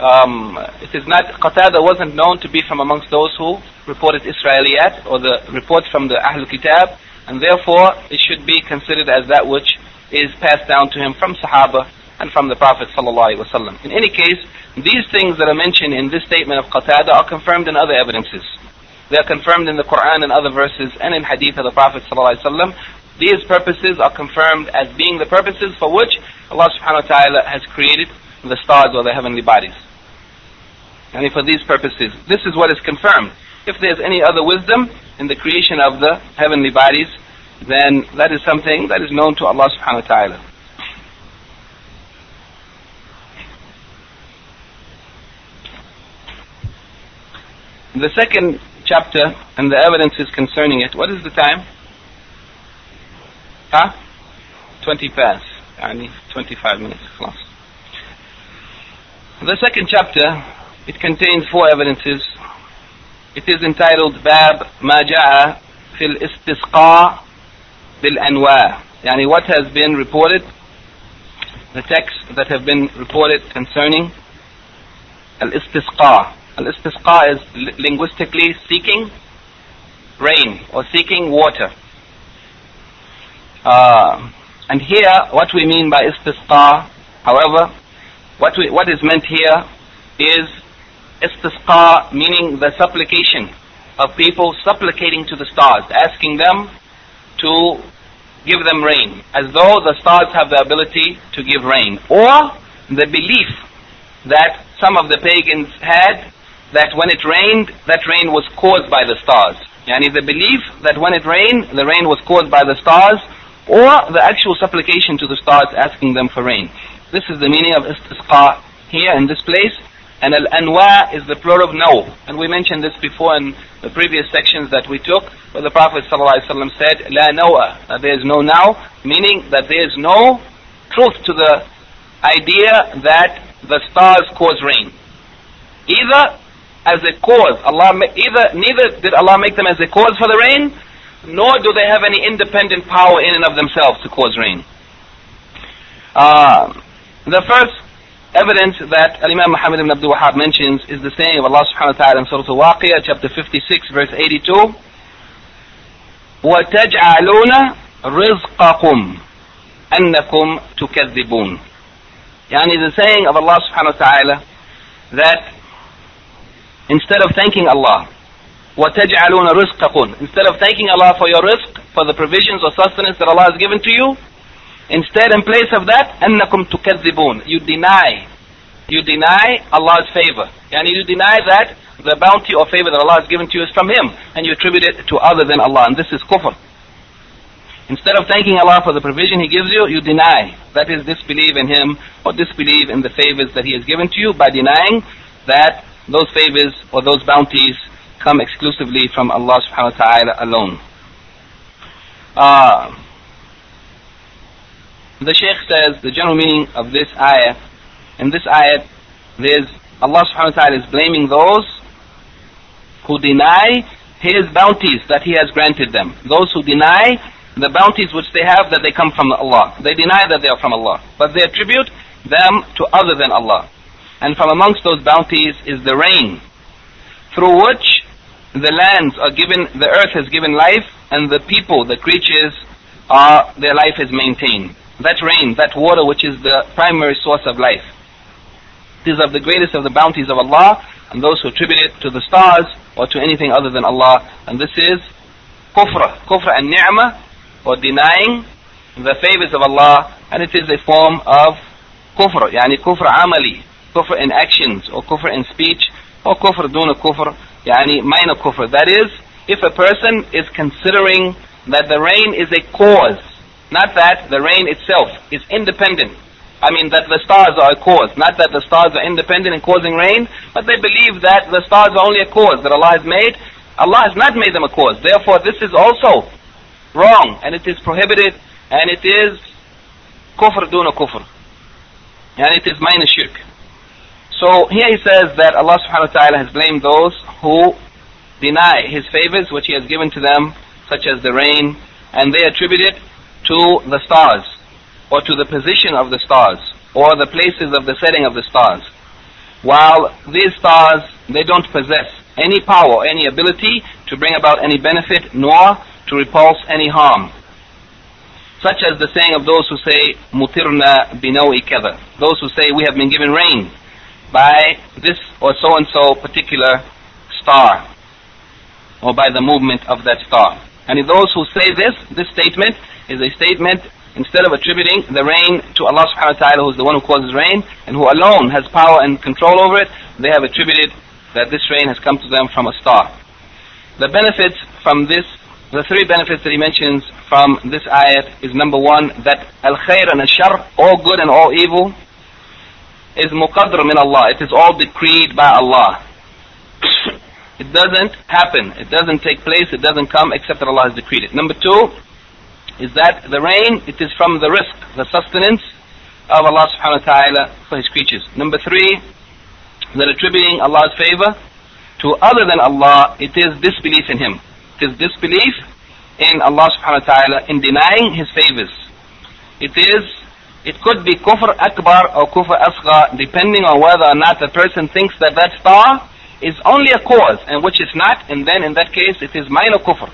um, it is not Qatada wasn't known to be from amongst those who reported Israeliyat or the reports from the Ahl Kitab and therefore it should be considered as that which is passed down to him from Sahaba and from the Prophet ﷺ. In any case, these things that are mentioned in this statement of Qatada are confirmed in other evidences. They are confirmed in the Quran and other verses and in hadith of the Prophet ﷺ. These purposes are confirmed as being the purposes for which Allah subhanahu wa ta'ala has created the stars or the heavenly bodies. And for these purposes, this is what is confirmed. If there's any other wisdom in the creation of the heavenly bodies, then that is something that is known to Allah subhanahu wa ta'ala. The second chapter and the evidences concerning it, what is the time? Huh? 20 past. need 25 minutes. Class. The second chapter, it contains four evidences. It is entitled Bab Ma Ja'a Fil Istisqa Bil Anwa. Yani what has been reported, the texts that have been reported concerning Al Istisqa. Al-istisqa is linguistically seeking rain or seeking water. Uh, and here, what we mean by istisqa, however, what, we, what is meant here is istisqa meaning the supplication of people supplicating to the stars, asking them to give them rain, as though the stars have the ability to give rain. Or the belief that some of the pagans had that when it rained, that rain was caused by the stars. Yani the belief that when it rained, the rain was caused by the stars, or the actual supplication to the stars asking them for rain. This is the meaning of istisqa here in this place. And al-anwa is the plural of no. And we mentioned this before in the previous sections that we took, where the Prophet ﷺ said, la nawa, that there is no now, meaning that there is no truth to the idea that the stars cause rain. Either as a cause. Allah either neither did Allah make them as a cause for the rain, nor do they have any independent power in and of themselves to cause rain. Uh, the first evidence that Imam Muhammad ibn Abdul Wahab mentions is the saying of Allah subhanahu wa ta'ala in Surah Al-Waqi'ah, chapter 56, verse 82. وَتَجْعَلُونَ رِزْقَكُمْ أَنَّكُمْ تُكَذِّبُونَ Yani the saying of Allah subhanahu wa ta'ala that instead of thanking Allah, وَتَجْعَلُونَ رِزْقَكُمْ Instead of thanking Allah for your rizq, for the provisions or sustenance that Allah has given to you, instead in place of that, أَنَّكُمْ تُكَذِّبُونَ You deny, you deny Allah's favor. Yani you deny that the bounty or favor that Allah has given to you is from Him, and you attribute it to other than Allah, and this is kufr. Instead of thanking Allah for the provision He gives you, you deny. That is disbelief in Him, or disbelief in the favors that He has given to you by denying that those favors or those bounties come exclusively from Allah subhanahu wa ta'ala alone. Uh, the Shaykh says the general meaning of this ayah, in this ayah, there's Allah subhanahu wa ta'ala is blaming those who deny His bounties that He has granted them. Those who deny the bounties which they have that they come from Allah. They deny that they are from Allah. But they attribute them to other than Allah. And from amongst those bounties is the rain, through which the lands are given, the earth has given life, and the people, the creatures, are their life is maintained. That rain, that water, which is the primary source of life. Is of the greatest of the bounties of Allah, and those who attribute it to the stars or to anything other than Allah. And this is kufr, kufr and ni'mah, or denying the favors of Allah, and it is a form of kufr, yani kufr amali, kufr in actions or kufr in speech or kufr duna kufr, yani minor kufr. That is, if a person is considering that the rain is a cause, not that the rain itself is independent. I mean that the stars are a cause, not that the stars are independent in causing rain, but they believe that the stars are only a cause that Allah has made. Allah has not made them a cause. Therefore, this is also wrong, and it is prohibited, and it is kufr duna kufr. And it is minor shirk. So here he says that Allah subhanahu wa ta'ala has blamed those who deny his favors which he has given to them, such as the rain, and they attribute it to the stars, or to the position of the stars, or the places of the setting of the stars. While these stars, they don't possess any power, any ability to bring about any benefit, nor to repulse any harm. Such as the saying of those who say, Mutirna binawi kada. Those who say, we have been given rain by this or so and so particular star, or by the movement of that star. And those who say this, this statement is a statement instead of attributing the rain to Allah subhanahu wa ta'ala who is the one who causes rain and who alone has power and control over it, they have attributed that this rain has come to them from a star. The benefits from this, the three benefits that he mentions from this ayat is number one, that al-khair and al-shar, all good and all evil, is muqaddar min Allah. It is all decreed by Allah. [coughs] it doesn't happen. It doesn't take place. It doesn't come except that Allah has decreed it. Number two is that the rain, it is from the rizq, the sustenance of Allah subhanahu wa ta'ala for His creatures. Number three, that attributing Allah's favor to other than Allah, it is disbelief in Him. It is disbelief in Allah subhanahu wa ta'ala in denying His favors. It is, it could be kufr akbar or kufr asghar depending on whether or not the person thinks that that star is only a cause and which is not and then in that case it is minor kufr.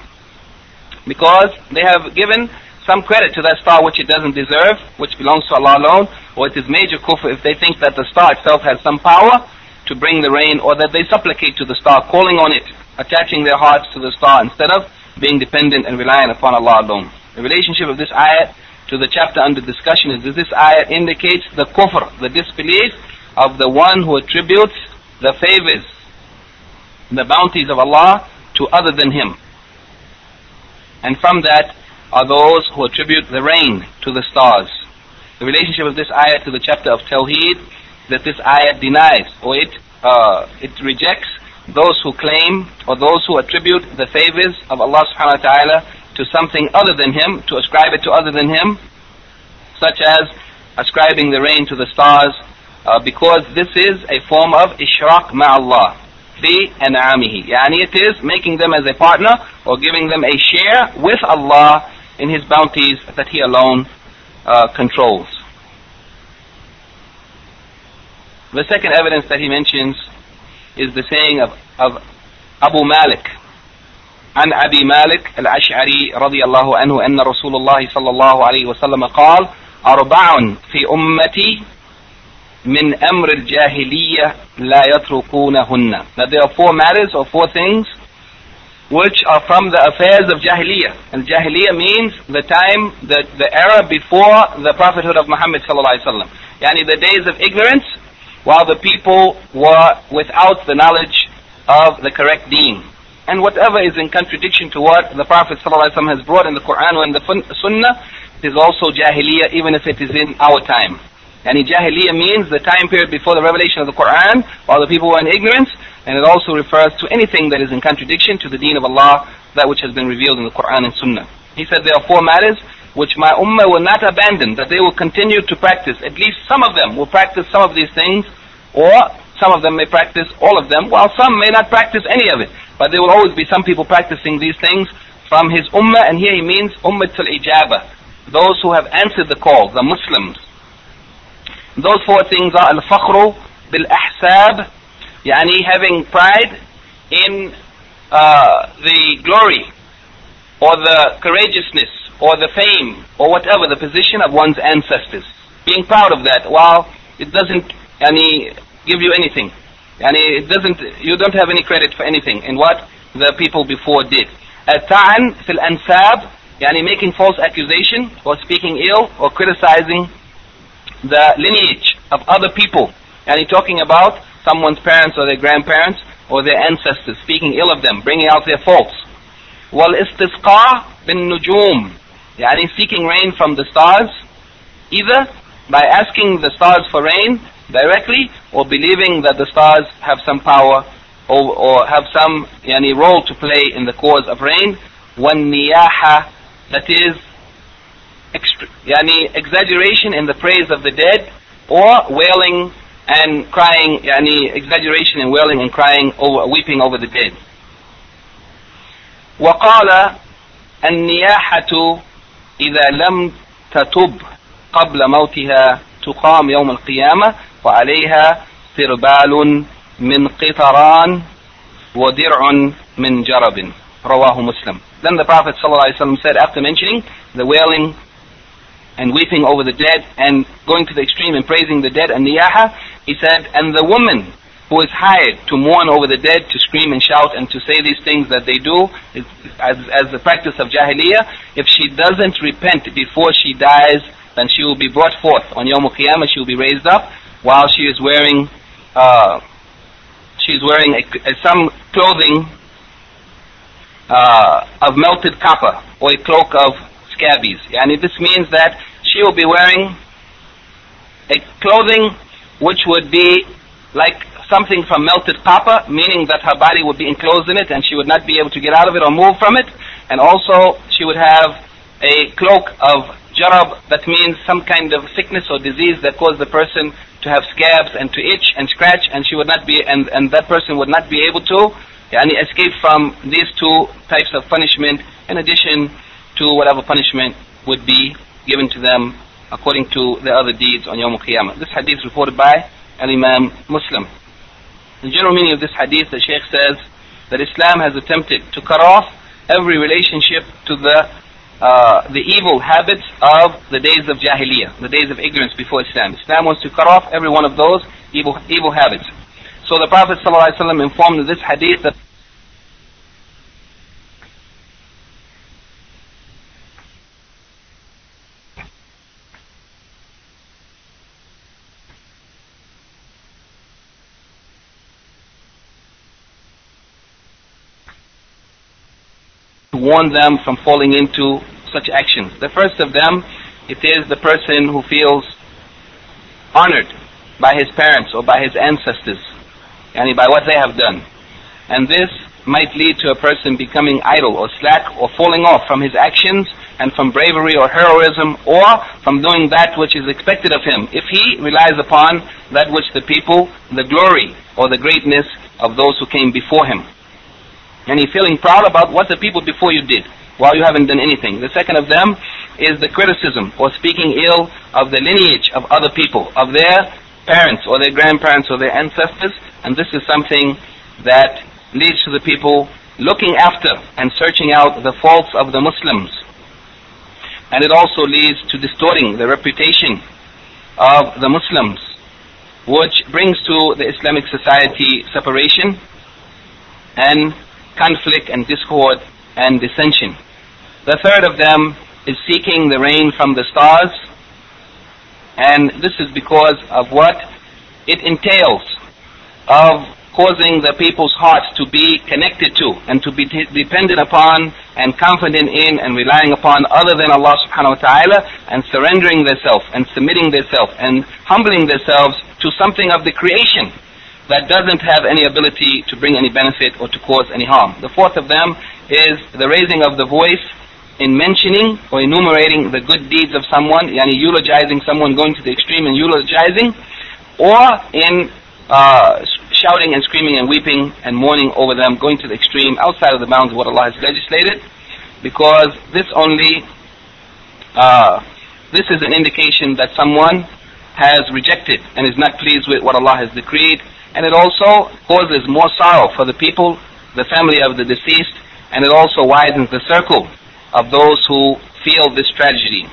Because they have given some credit to that star which it doesn't deserve, which belongs to Allah alone, or it is major kufr if they think that the star itself has some power to bring the rain or that they supplicate to the star, calling on it, attaching their hearts to the star instead of being dependent and reliant upon Allah alone. The relationship of this ayat to the chapter under discussion is that this ayat indicates the kufr, the disbelief of the one who attributes the favors, the bounties of Allah to other than Him. And from that are those who attribute the rain to the stars. The relationship of this ayat to the chapter of Tawheed that this ayat denies or it uh, it rejects those who claim or those who attribute the favors of Allah subhanahu wa ta'ala to something other than him, to ascribe it to other than him, such as ascribing the rain to the stars, uh, because this is a form of ishrak ma'allah fi an'amihi. Yani it is making them as a partner or giving them a share with Allah in his bounties that he alone uh, controls. The second evidence that he mentions is the saying of, of Abu Malik عن أبي مالك الأشعري رضي الله عنه أن رسول الله صلى الله عليه وسلم قال أربع في أمتي min amr al la yatrukunahunna. That there are four matters or four things which are from the affairs of Jahiliyyah. And Jahiliyyah means the time, the, the era before the prophethood of Muhammad sallallahu alaihi wasallam. Yani the days of ignorance, while the people were without the knowledge of the correct deen. And whatever is in contradiction to what the Prophet sallallahu alaihi wasallam has brought in the Quran and the Sunnah is also Jahiliyyah, even if it is in our time. And Jahiliyyah means the time period before the revelation of the Quran while the people were in ignorance and it also refers to anything that is in contradiction to the deen of Allah, that which has been revealed in the Quran and Sunnah. He said there are four matters which my ummah will not abandon, that they will continue to practice. At least some of them will practice some of these things, or some of them may practice all of them, while some may not practice any of it. But there will always be some people practicing these things from his ummah, and here he means ummatul ijaba, those who have answered the call, the Muslims. Those four things are al-fakhru bil-ahsab, yani having pride in uh, the glory or the courageousness or the fame or whatever the position of one's ancestors. Being proud of that while it doesn't yani, give you anything. Yani, it doesn't, you don't have any credit for anything in what the people before did. At-ta'an fil ansab, yani making false accusation or speaking ill or criticizing the lineage of other people. And he's talking about someone's parents or their grandparents or their ancestors, speaking ill of them, bringing out their faults. Bin nujum, yani seeking rain from the stars, either by asking the stars for rain directly or believing that the stars have some power or, or have some yani, role to play in the cause of rain. Niyaha, that is extra, yani, exaggeration in the praise of the dead or wailing and crying, yani, exaggeration in wailing and crying over, weeping over the dead. وقال النياحة إذا لم تتب قبل موتها تقام يوم القيامة وعليها سربال من قطران ودرع من جرب Rawahu Muslim. Then the Prophet ﷺ said, after mentioning the wailing and weeping over the dead and going to the extreme and praising the dead and niyaha, he said, and the woman who is hired to mourn over the dead, to scream and shout and to say these things that they do as, as the practice of jahiliyyah, if she doesn't repent before she dies, then she will be brought forth on Yom Qiyamah, she will be raised up while she is wearing uh, she's wearing a, a, some clothing uh, of melted copper or a cloak of scabies. And this means that she will be wearing a clothing which would be like something from melted copper, meaning that her body would be enclosed in it and she would not be able to get out of it or move from it. And also, she would have a cloak of jarab, that means some kind of sickness or disease that caused the person to have scabs and to itch and scratch, and she would not be, and, and that person would not be able to yani, escape from these two types of punishment in addition to whatever punishment would be given to them according to the other deeds on Yom Qiyamah. This hadith is reported by Al-Imam Muslim. The general meaning of this hadith, the Shaykh says that Islam has attempted to cut off every relationship to the uh, the evil habits of the days of Jahiliyyah, the days of ignorance before Islam. Islam wants to cut off every one of those evil evil habits. So the Prophet ﷺ informed this hadith that warn them from falling into such actions. The first of them, it is the person who feels honored by his parents or by his ancestors, and by what they have done. And this might lead to a person becoming idle or slack or falling off from his actions and from bravery or heroism or from doing that which is expected of him if he relies upon that which the people, the glory or the greatness of those who came before him and you're feeling proud about what the people before you did while you haven't done anything. The second of them is the criticism or speaking ill of the lineage of other people, of their parents or their grandparents or their ancestors, and this is something that leads to the people looking after and searching out the faults of the Muslims. And it also leads to distorting the reputation of the Muslims, which brings to the Islamic society separation and conflict and discord and dissension. The third of them is seeking the rain from the stars, and this is because of what it entails of causing the people's hearts to be connected to and to be dependent upon and confident in and relying upon other than Allah subhanahu wa ta'ala and surrendering themselves and submitting themselves and humbling themselves to something of the creation that doesn't have any ability to bring any benefit or to cause any harm. The fourth of them is the raising of the voice in mentioning or enumerating the good deeds of someone, yani eulogizing someone, going to the extreme and eulogizing, or in uh, shouting and screaming and weeping and mourning over them, going to the extreme outside of the bounds of what Allah has legislated, because this only uh, this is an indication that someone has rejected and is not pleased with what Allah has decreed and it also causes more sorrow for the people, the family of the deceased, and it also widens the circle of those who feel this tragedy.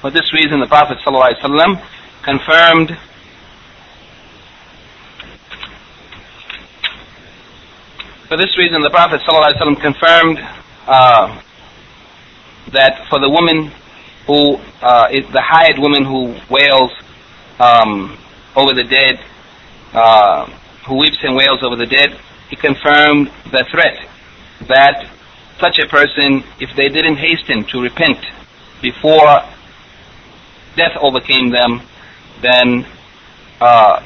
For this reason, the Prophet ﷺ confirmed For this reason, the Prophet ﷺ confirmed uh, that for the woman who uh, is the hired woman who wails um, over the dead, uh, who weeps and wails over the dead, he confirmed the threat that such a person, if they didn't hasten to repent before death overcame them, then uh,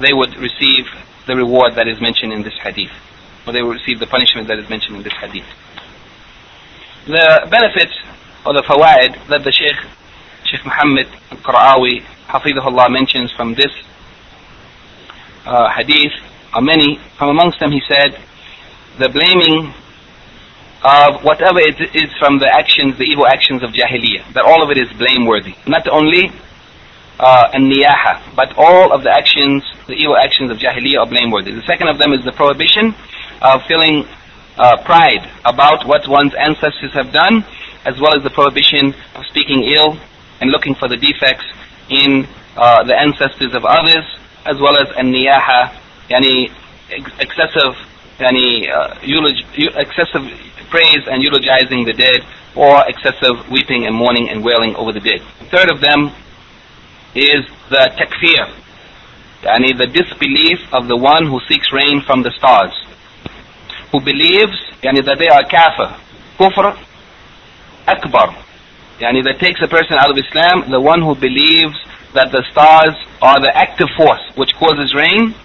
they would receive the reward that is mentioned in this hadith, or they will receive the punishment that is mentioned in this hadith. The benefits or the fawaid that the Sheikh, Sheikh Muhammad al-Qar'awi, Hafidhullah mentions from this uh, hadith are many. From amongst them, he said, the blaming of whatever it is from the actions, the evil actions of Jahiliyyah, that all of it is blameworthy. Not only uh, niyaha, but all of the actions, the evil actions of Jahiliyyah are blameworthy. The second of them is the prohibition of feeling uh, pride about what one's ancestors have done, as well as the prohibition of speaking ill and looking for the defects in uh, the ancestors of others, as well as an-niyaha, yani excessive, yani, uh, excessive praise and eulogizing the dead, or excessive weeping and mourning and wailing over the dead. Third of them is the takfir, yani the disbelief of the one who seeks rain from the stars, who believes yani that they are kafir, kufr akbar, yani that takes a person out of Islam, the one who believes that the stars are the active force which causes rain.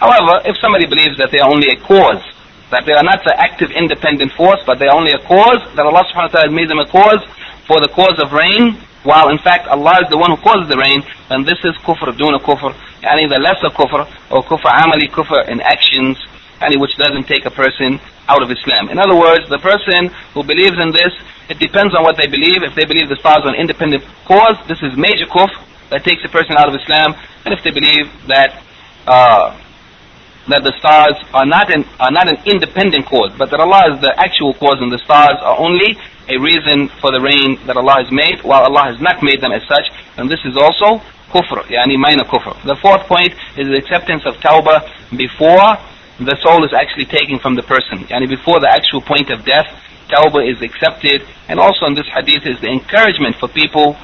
However, if somebody believes that they are only a cause, that they are not the active independent force, but they are only a cause, that Allah subhanahu wa ta'ala made them a cause for the cause of rain, while in fact Allah is the one who causes the rain, then this is kufr duna kufr, yani the lesser kufr, or kufr amali kufr in actions, yani which doesn't take a person out of Islam. In other words, the person who believes in this, it depends on what they believe. If they believe the stars are an independent cause, this is major kufr, that takes a person out of Islam, and if they believe that uh, that the stars are not an are not an independent cause, but that Allah is the actual cause, and the stars are only a reason for the rain that Allah has made, while Allah has not made them as such, and this is also kufr, yani minor kufr. The fourth point is the acceptance of tawbah before the soul is actually taken from the person, yani before the actual point of death, tawbah is accepted, and also in this hadith is the encouragement for people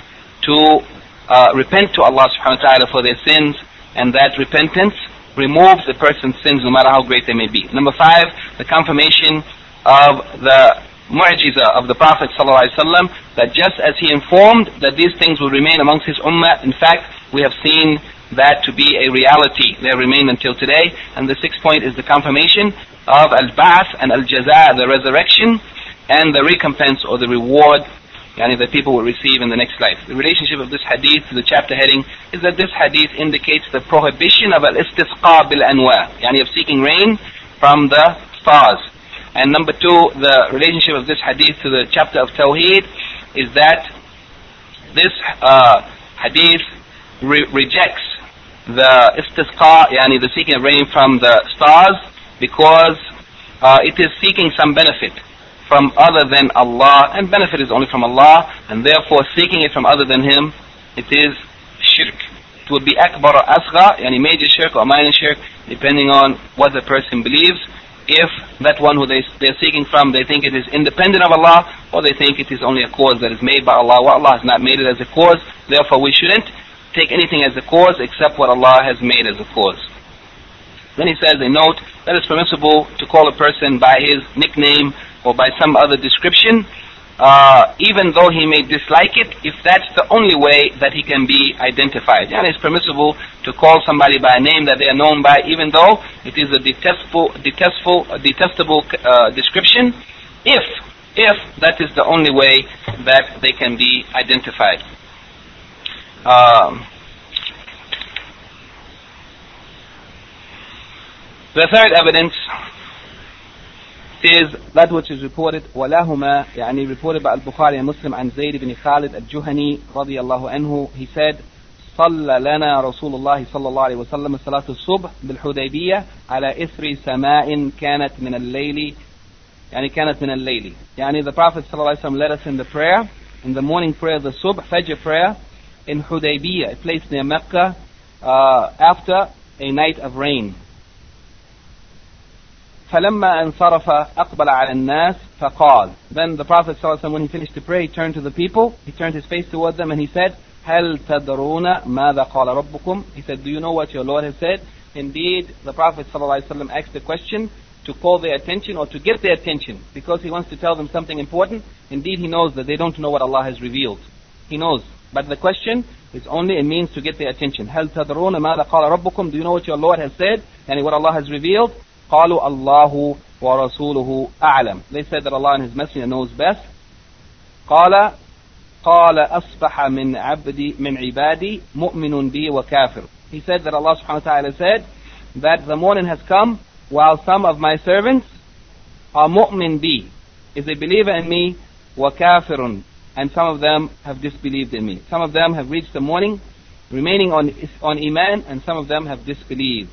to uh, repent to Allah subhanahu wa ta'ala for their sins, and that repentance removes the person's sins no matter how great they may be. Number five, the confirmation of the mu'jiza of the Prophet ﷺ, that just as he informed that these things will remain amongst his ummah, in fact, we have seen that to be a reality. They remain until today. And the sixth point is the confirmation of al-ba'ath and al-jaza, the resurrection, and the recompense or the reward yani that people will receive in the next life. The relationship of this hadith to the chapter heading is that this hadith indicates the prohibition of al-istisqa bil-anwa, yani of seeking rain from the stars. And number two, the relationship of this hadith to the chapter of Tawheed is that this uh, hadith re rejects the istisqa, yani the seeking of rain from the stars, because uh, it is seeking some benefit from other than Allah, and benefit is only from Allah, and therefore seeking it from other than Him, it is shirk. It would be akbar or asgha, yani major shirk or minor shirk, depending on what the person believes. If that one who they, they're seeking from, they think it is independent of Allah, or they think it is only a cause that is made by Allah. Well, Allah has not made it as a cause, therefore we shouldn't take anything as a cause except what Allah has made as a cause. Then he says a note that it's permissible to call a person by his nickname or by some other description, uh, even though he may dislike it, if that's the only way that he can be identified. And it's permissible to call somebody by a name that they are known by, even though it is a detestable, detestable, detestable uh, description, if if that is the only way that they can be identified. Um, the third evidence is that which is reported ولهما يعني reported by Al-Bukhari and Muslim عن زيد بن خالد الجهني رضي الله عنه he said صلى لنا رسول الله صلى الله عليه وسلم صلاة الصبح بالحديبية على إثر سماء كانت من الليل يعني كانت من الليل يعني the Prophet صلى الله عليه وسلم led us in the prayer in the morning prayer the subh Fajr prayer in Hudaybiyah a place near Mecca uh, after a night of rain فلما انصرف أقبل على الناس فقال Then the Prophet ﷺ when he finished to pray he turned to the people he turned his face toward them and he said هل تدرون ماذا قال ربكم He said do you know what your Lord has said Indeed the Prophet ﷺ asked the question to call their attention or to get their attention because he wants to tell them something important Indeed he knows that they don't know what Allah has revealed He knows but the question is only a means to get their attention هل تدرون ماذا قال ربكم Do you know what your Lord has said and what Allah has revealed قالوا الله ورسوله أعلم They said that Allah and His Messenger knows best قال قال أصبح من عبدي من عبادي مؤمن بي وكافر He said that Allah subhanahu wa ta'ala said that the morning has come while some of my servants are mu'min bi is a believer in me وكافر and some of them have disbelieved in me. Some of them have reached the morning remaining on, on iman and some of them have disbelieved.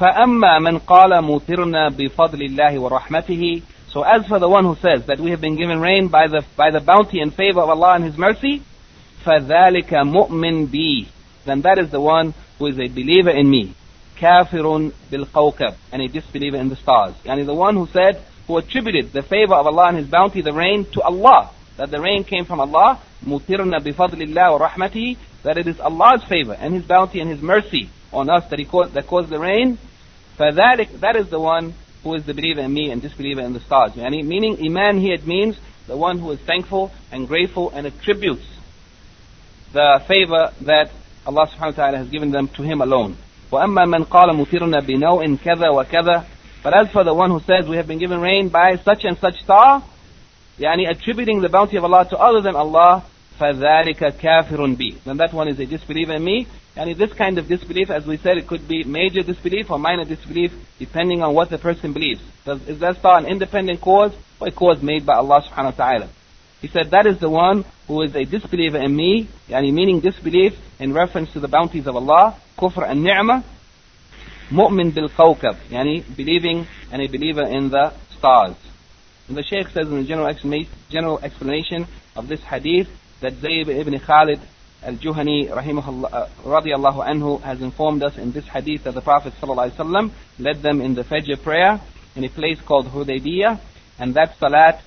فأما من قال مطرنا بفضل الله ورحمته So as for the one who says that we have been given rain by the, by the bounty and favor of Allah and His mercy, فَذَلِكَ مُؤْمِن بِي Then that is the one who is a believer in me. كافر بالقوكب and a disbeliever in the stars. And the one who said, who attributed the favor of Allah and His bounty, the rain, to Allah. That the rain came from Allah, مُطِرْنَا بِفَضْلِ اللَّهِ وَرَحْمَتِهِ That it is Allah's favor and His bounty and His mercy on us that, he caused, that caused the rain. فَذَلِكَ That is the one who is the believer in me and disbeliever in the stars. Yani, meaning Iman here it means the one who is thankful and grateful and attributes the favor that Allah subhanahu wa ta'ala has given them to him alone. وَأَمَّا مَنْ قَالَ مُطِرْنَا بِنَوْءٍ كَذَا وَكَذَا But as for the one who says we have been given rain by such and such star, yani attributing the bounty of Allah to other than Allah, فَذَلِكَ كَافِرٌ بِي Then that one is a disbeliever in me. And this kind of disbelief, as we said, it could be major disbelief or minor disbelief, depending on what the person believes. Does, is that star an independent cause or a cause made by Allah subhanahu wa ta'ala? He said, that is the one who is a disbeliever in me, yani meaning disbelief in reference to the bounties of Allah, kufr and ni'mah, mu'min bil kawkab, yani believing and a believer in the stars. And the Shaykh says in the general explanation, general explanation of this hadith that Zayd ibn Khalid al-Juhani rahimahullah, uh, radiallahu anhu has informed us in this hadith that the Prophet sallallahu led them in the Fajr prayer in a place called Hudaybiyah and that salat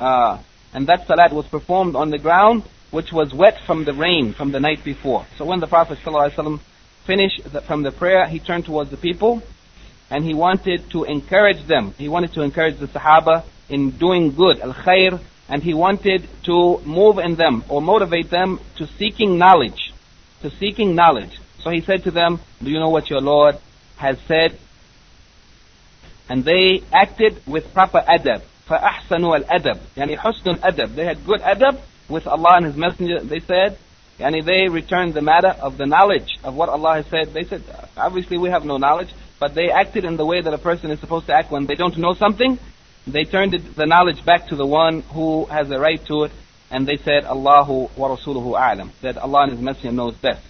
uh, and that salat was performed on the ground which was wet from the rain from the night before. So when the Prophet ﷺ finished the, from the prayer, he turned towards the people and he wanted to encourage them. He wanted to encourage the Sahaba in doing good, al-khair, and he wanted to move in them or motivate them to seeking knowledge, to seeking knowledge. So he said to them, do you know what your Lord has said? And they acted with proper adab. فأحسنوا الأدب يعني حسن الأدب they had good adab with Allah and His Messenger they said يعني they returned the matter of the knowledge of what Allah has said they said obviously we have no knowledge but they acted in the way that a person is supposed to act when they don't know something they turned the knowledge back to the one who has a right to it and they said Allahu wa Rasuluhu a'lam that Allah and His Messenger knows best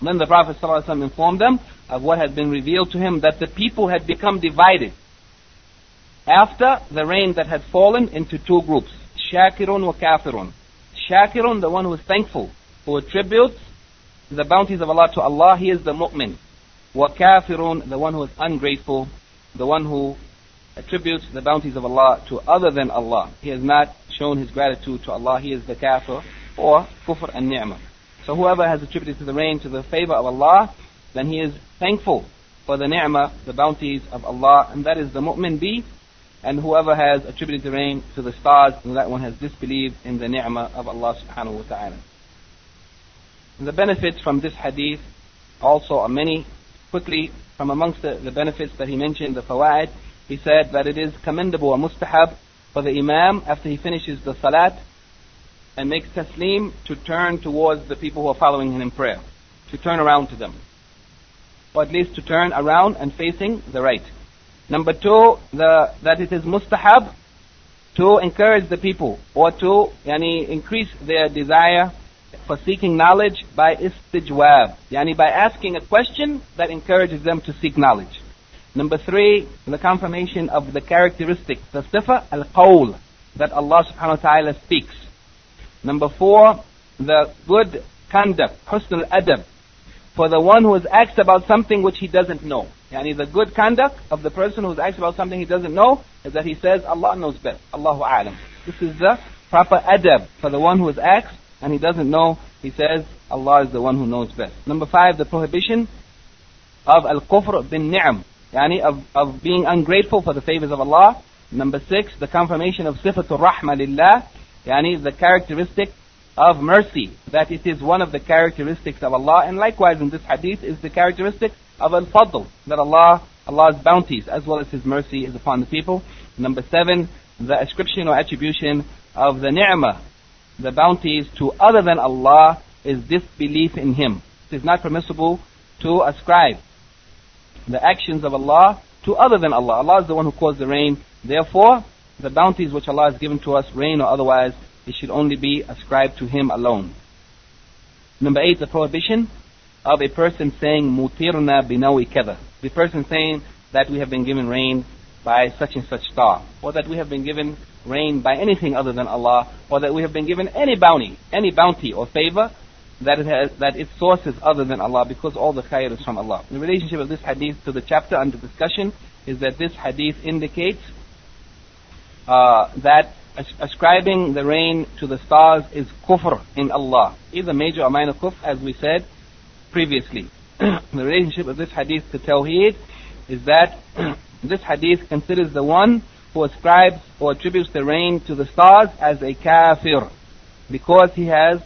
then the Prophet ﷺ informed them of what had been revealed to him that the people had become divided after the rain that had fallen into two groups, Shakirun wa Kafirun. Shakirun, the one who is thankful, who attributes the bounties of Allah to Allah, he is the mu'min. Wa Kafirun, the one who is ungrateful, the one who attributes the bounties of Allah to other than Allah. He has not shown his gratitude to Allah, he is the kafir, or kufr and ni'mah. So whoever has attributed to the rain to the favor of Allah, then he is thankful for the ni'mah, the bounties of Allah, and that is the mu'min bi and whoever has attributed the rain to the stars, then that one has disbelieved in the ni'mah of Allah subhanahu wa ta'ala. The benefits from this hadith also are many. Quickly, from amongst the, the benefits that he mentioned, the fawaid, he said that it is commendable or mustahab for the imam after he finishes the salat and makes taslim to turn towards the people who are following him in prayer, to turn around to them, or at least to turn around and facing the right. Number two, the, that it is mustahab to encourage the people or to yani, increase their desire for seeking knowledge by istijwab, yani by asking a question that encourages them to seek knowledge. Number three, the confirmation of the characteristic, the sifa al-qawl, that Allah subhanahu wa ta'ala speaks. Number four, the good conduct, husn al-adab, for the one who is asked about something which he doesn't know. Yani the good conduct of the person who's asked about something he doesn't know is that he says, Allah knows best. Allahu A'lam. This is the proper adab for the one who is asked and he doesn't know. He says, Allah is the one who knows best. Number five, the prohibition of al-kufr bin ni'am. Yani of, of being ungrateful for the favors of Allah. Number six, the confirmation of sifatul rahma lillah. Yani the characteristic of mercy. That it is one of the characteristics of Allah. And likewise in this hadith is the characteristic of al-fadl, that Allah, Allah's bounties as well as His mercy is upon the people. Number seven, the ascription or attribution of the ni'mah, the bounties to other than Allah is disbelief in Him. It is not permissible to ascribe the actions of Allah to other than Allah. Allah is the one who caused the rain. Therefore, the bounties which Allah has given to us, rain or otherwise, it should only be ascribed to Him alone. Number eight, the prohibition of a person saying mutirna binawi kada. the person saying that we have been given rain by such and such star, or that we have been given rain by anything other than Allah, or that we have been given any bounty, any bounty or favor that it has, that its source is other than Allah, because all the khair is from Allah. The relationship of this hadith to the chapter under discussion is that this hadith indicates uh, that ascribing the rain to the stars is kufr in Allah, either major or minor kufr, as we said previously. [clears throat] the relationship of this hadith to Tawheed is that [clears throat] this hadith considers the one who ascribes or attributes the rain to the stars as a kafir because he has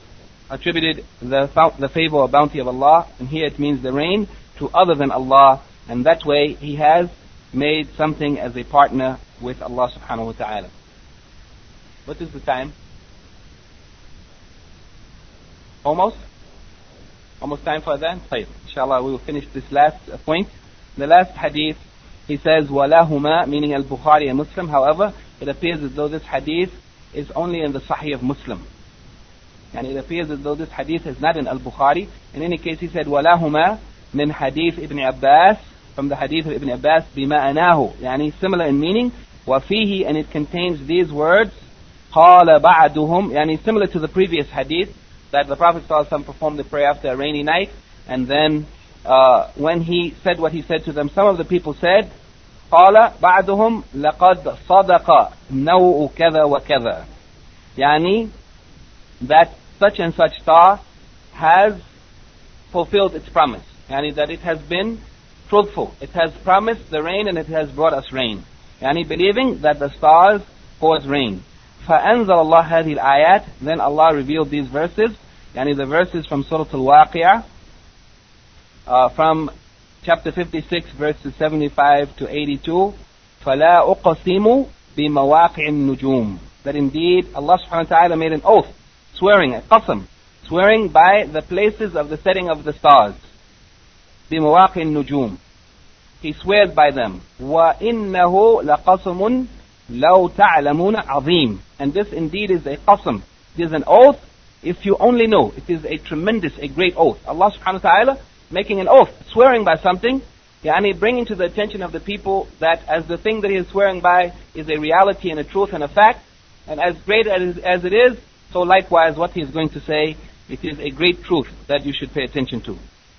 attributed the, the favor or bounty of Allah, and here it means the rain, to other than Allah, and that way he has made something as a partner with Allah subhanahu wa ta'ala. What is the time? Almost? Almost time for that? طيب. Inshallah we will finish this last point. The last hadith, he says, وَلَهُمَا, meaning al-Bukhari and Muslim. However, it appears as though this hadith is only in the Sahih of Muslim. And it appears as though this hadith is not in al-Bukhari. In any case, he said, وَلَهُمَا min hadith Ibn Abbas, from the hadith of Ibn Abbas, بِمَأَنَاهُ يعني similar in meaning, وَفِيهِ, and it contains these words, قَالَ بَعْدُهُمْ يعني similar to the previous hadith, that the Prophet ﷺ performed the prayer after a rainy night, and then uh, when he said what he said to them, some of the people said, قال بعدهم لقد صدق نوء كذا وكذا يعني that such and such star has fulfilled its promise يعني that it has been truthful it has promised the rain and it has brought us rain يعني believing that the stars cause rain فأنزل الله هذه الآيات then Allah revealed these verses يعني the verses from Surah Al-Waqi'ah uh, from chapter 56 verses 75 to 82 فلا أقسم بمواقع النجوم that indeed Allah subhanahu wa ta'ala made an oath swearing a qasam swearing by the places of the setting of the stars بمواقع النجوم he swears by them وإنه لقسم لو تعلمون عظيم and this indeed is a qasam it is an oath if you only know it is a tremendous a great oath Allah subhanahu wa ta'ala making an oath, swearing by something, yani bringing to the attention of the people that as the thing that he is swearing by is a reality and a truth and a fact, and as great as, as it is, so likewise what he is going to say, it is a great truth that you should pay attention to.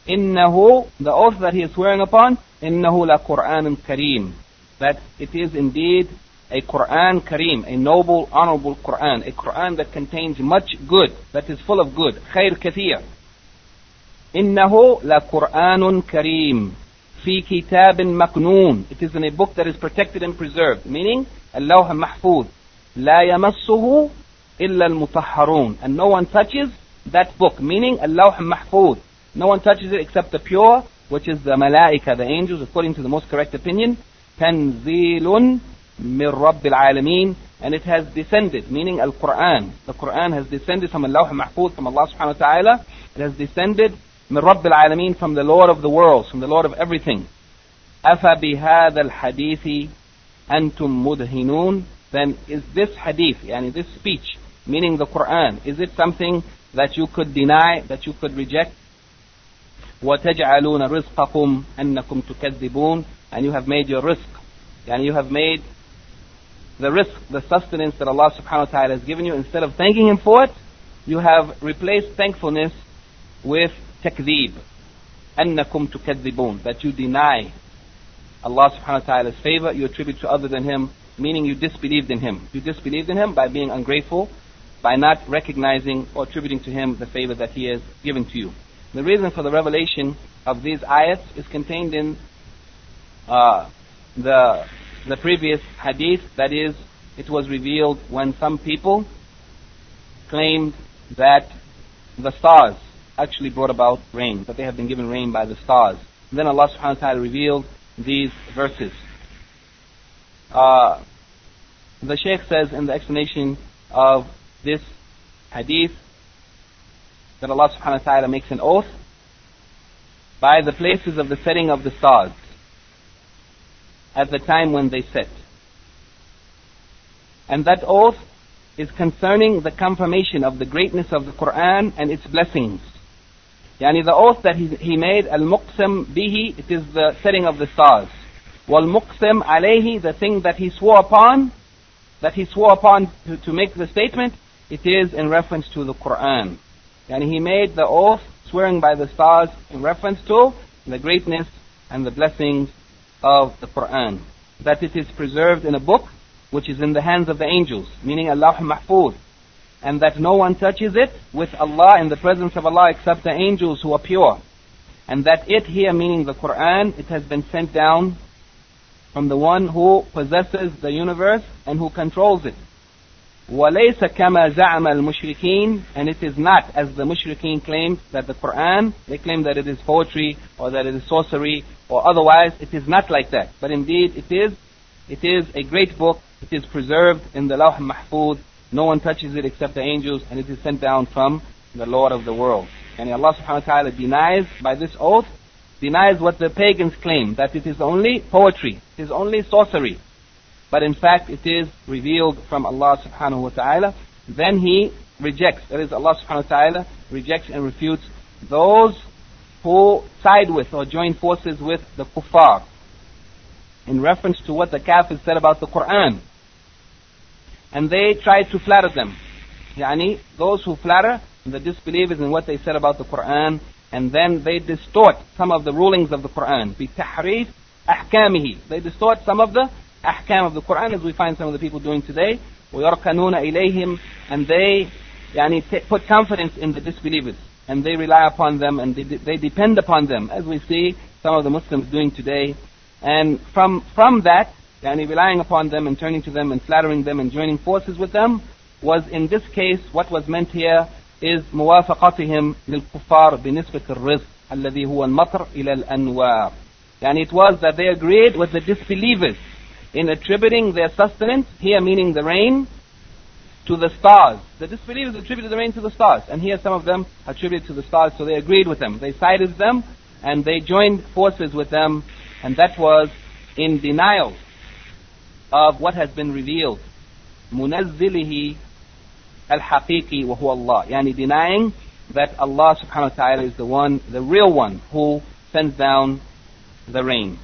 إنه, the oath that he is swearing upon, إنه لقرآن كريم, that it is indeed a Quran Kareem, a noble, honorable Quran, a Quran that contains much good, that is full of good, خير كثير. إنه لقرآن كريم في كتاب مكنون It is in a book that is protected and preserved meaning اللوح محفوظ لا يمسه and no one touches that book, meaning al-Lawh Mahfuz. No one touches it except the pure, which is the malaika, the angels, according to the most correct opinion. تَنزِيلٌ min رَبِّ And it has descended, meaning Al-Quran. The Quran has descended from al-Lawh Mahfuz, from Allah subhanahu wa ta'ala. It has descended min رَبِّ الْعَالَمِينَ from the Lord of the worlds, from the Lord of everything. أَفَبِهَذَا الْحَدِيثِ أَنْتُم مُدْهِنُونَ Then is this hadith, yani this speech, meaning the Quran? Is it something that you could deny, that you could reject? وَتَجْعَلُونَ رِزْقَكُمْ أَنَّكُمْ تُكَذِّبُونَ And you have made your rizq. And you have made the rizq, the sustenance that Allah subhanahu wa ta'ala has given you. Instead of thanking Him for it, you have replaced thankfulness with takdib. أَنَّكُمْ تُكَذِّبُونَ That you deny Allah subhanahu wa ta'ala's favor, you attribute to other than Him, meaning you disbelieved in Him. You disbelieved in Him by being ungrateful by not recognizing or attributing to him the favor that he has given to you the reason for the revelation of these ayats is contained in uh, the the previous hadith that is it was revealed when some people claimed that the stars actually brought about rain, that they have been given rain by the stars. And then Allah subhanahu wa ta'ala revealed these verses. Uh, the Shaykh says in the explanation of this hadith that Allah subhanahu wa ta'ala makes an oath by the places of the setting of the stars at the time when they set. And that oath is concerning the confirmation of the greatness of the Quran and its blessings Yani the oath that he, he made, al-muqsim bihi, it is the setting of the stars. Wal-muqsim alayhi, the thing that he swore upon, that he swore upon to, to make the statement, it is in reference to the Quran. And he made the oath, swearing by the stars, in reference to the greatness and the blessings of the Quran. That it is preserved in a book which is in the hands of the angels, meaning al-Lawh Mahfuz. And that no one touches it with Allah in the presence of Allah except the angels who are pure. And that it here, meaning the Quran, it has been sent down from the one who possesses the universe and who controls it. وَلَيْسَ كَمَا زَعَمَ الْمُشْرِكِينَ And it is not as the mushrikeen claim that the Quran, they claim that it is poetry or that it is sorcery or otherwise. It is not like that. But indeed it is, it is a great book. It is preserved in the Lawh Mahfud. No one touches it except the angels and it is sent down from the Lord of the world. And Allah subhanahu wa ta'ala denies by this oath, denies what the pagans claim, that it is only poetry, it is only sorcery but in fact it is revealed from Allah subhanahu wa ta'ala, then he rejects, that is Allah subhanahu wa ta'ala rejects and refutes those who side with or join forces with the kuffar in reference to what the kafirs said about the Quran. And they try to flatter them. Yani, those who flatter the disbelievers in what they said about the Quran, and then they distort some of the rulings of the Quran. بِتَحْرِيفِ أَحْكَامِهِ They distort some of the ahkam of the Quran as we find some of the people doing today. وَيَرْكَنُونَ إِلَيْهِمْ And they yani, put confidence in the disbelievers. And they rely upon them and they, they depend upon them as we see some of the Muslims doing today. And from, from that, yani, relying upon them and turning to them and flattering them and joining forces with them, was in this case, what was meant here is موافقتهم للكفار بنسبة الرزق الذي هو المطر إلى الأنوار. Yani it was that they agreed with the disbelievers in attributing their sustenance, here meaning the rain, to the stars. The disbelievers attributed the rain to the stars, and here some of them attributed to the stars, so they agreed with them. They sided them, and they joined forces with them, and that was in denial of what has been revealed. منزله الحقيقي وهو الله يعني denying that Allah subhanahu wa ta'ala is the one, the real one who sends down the rain.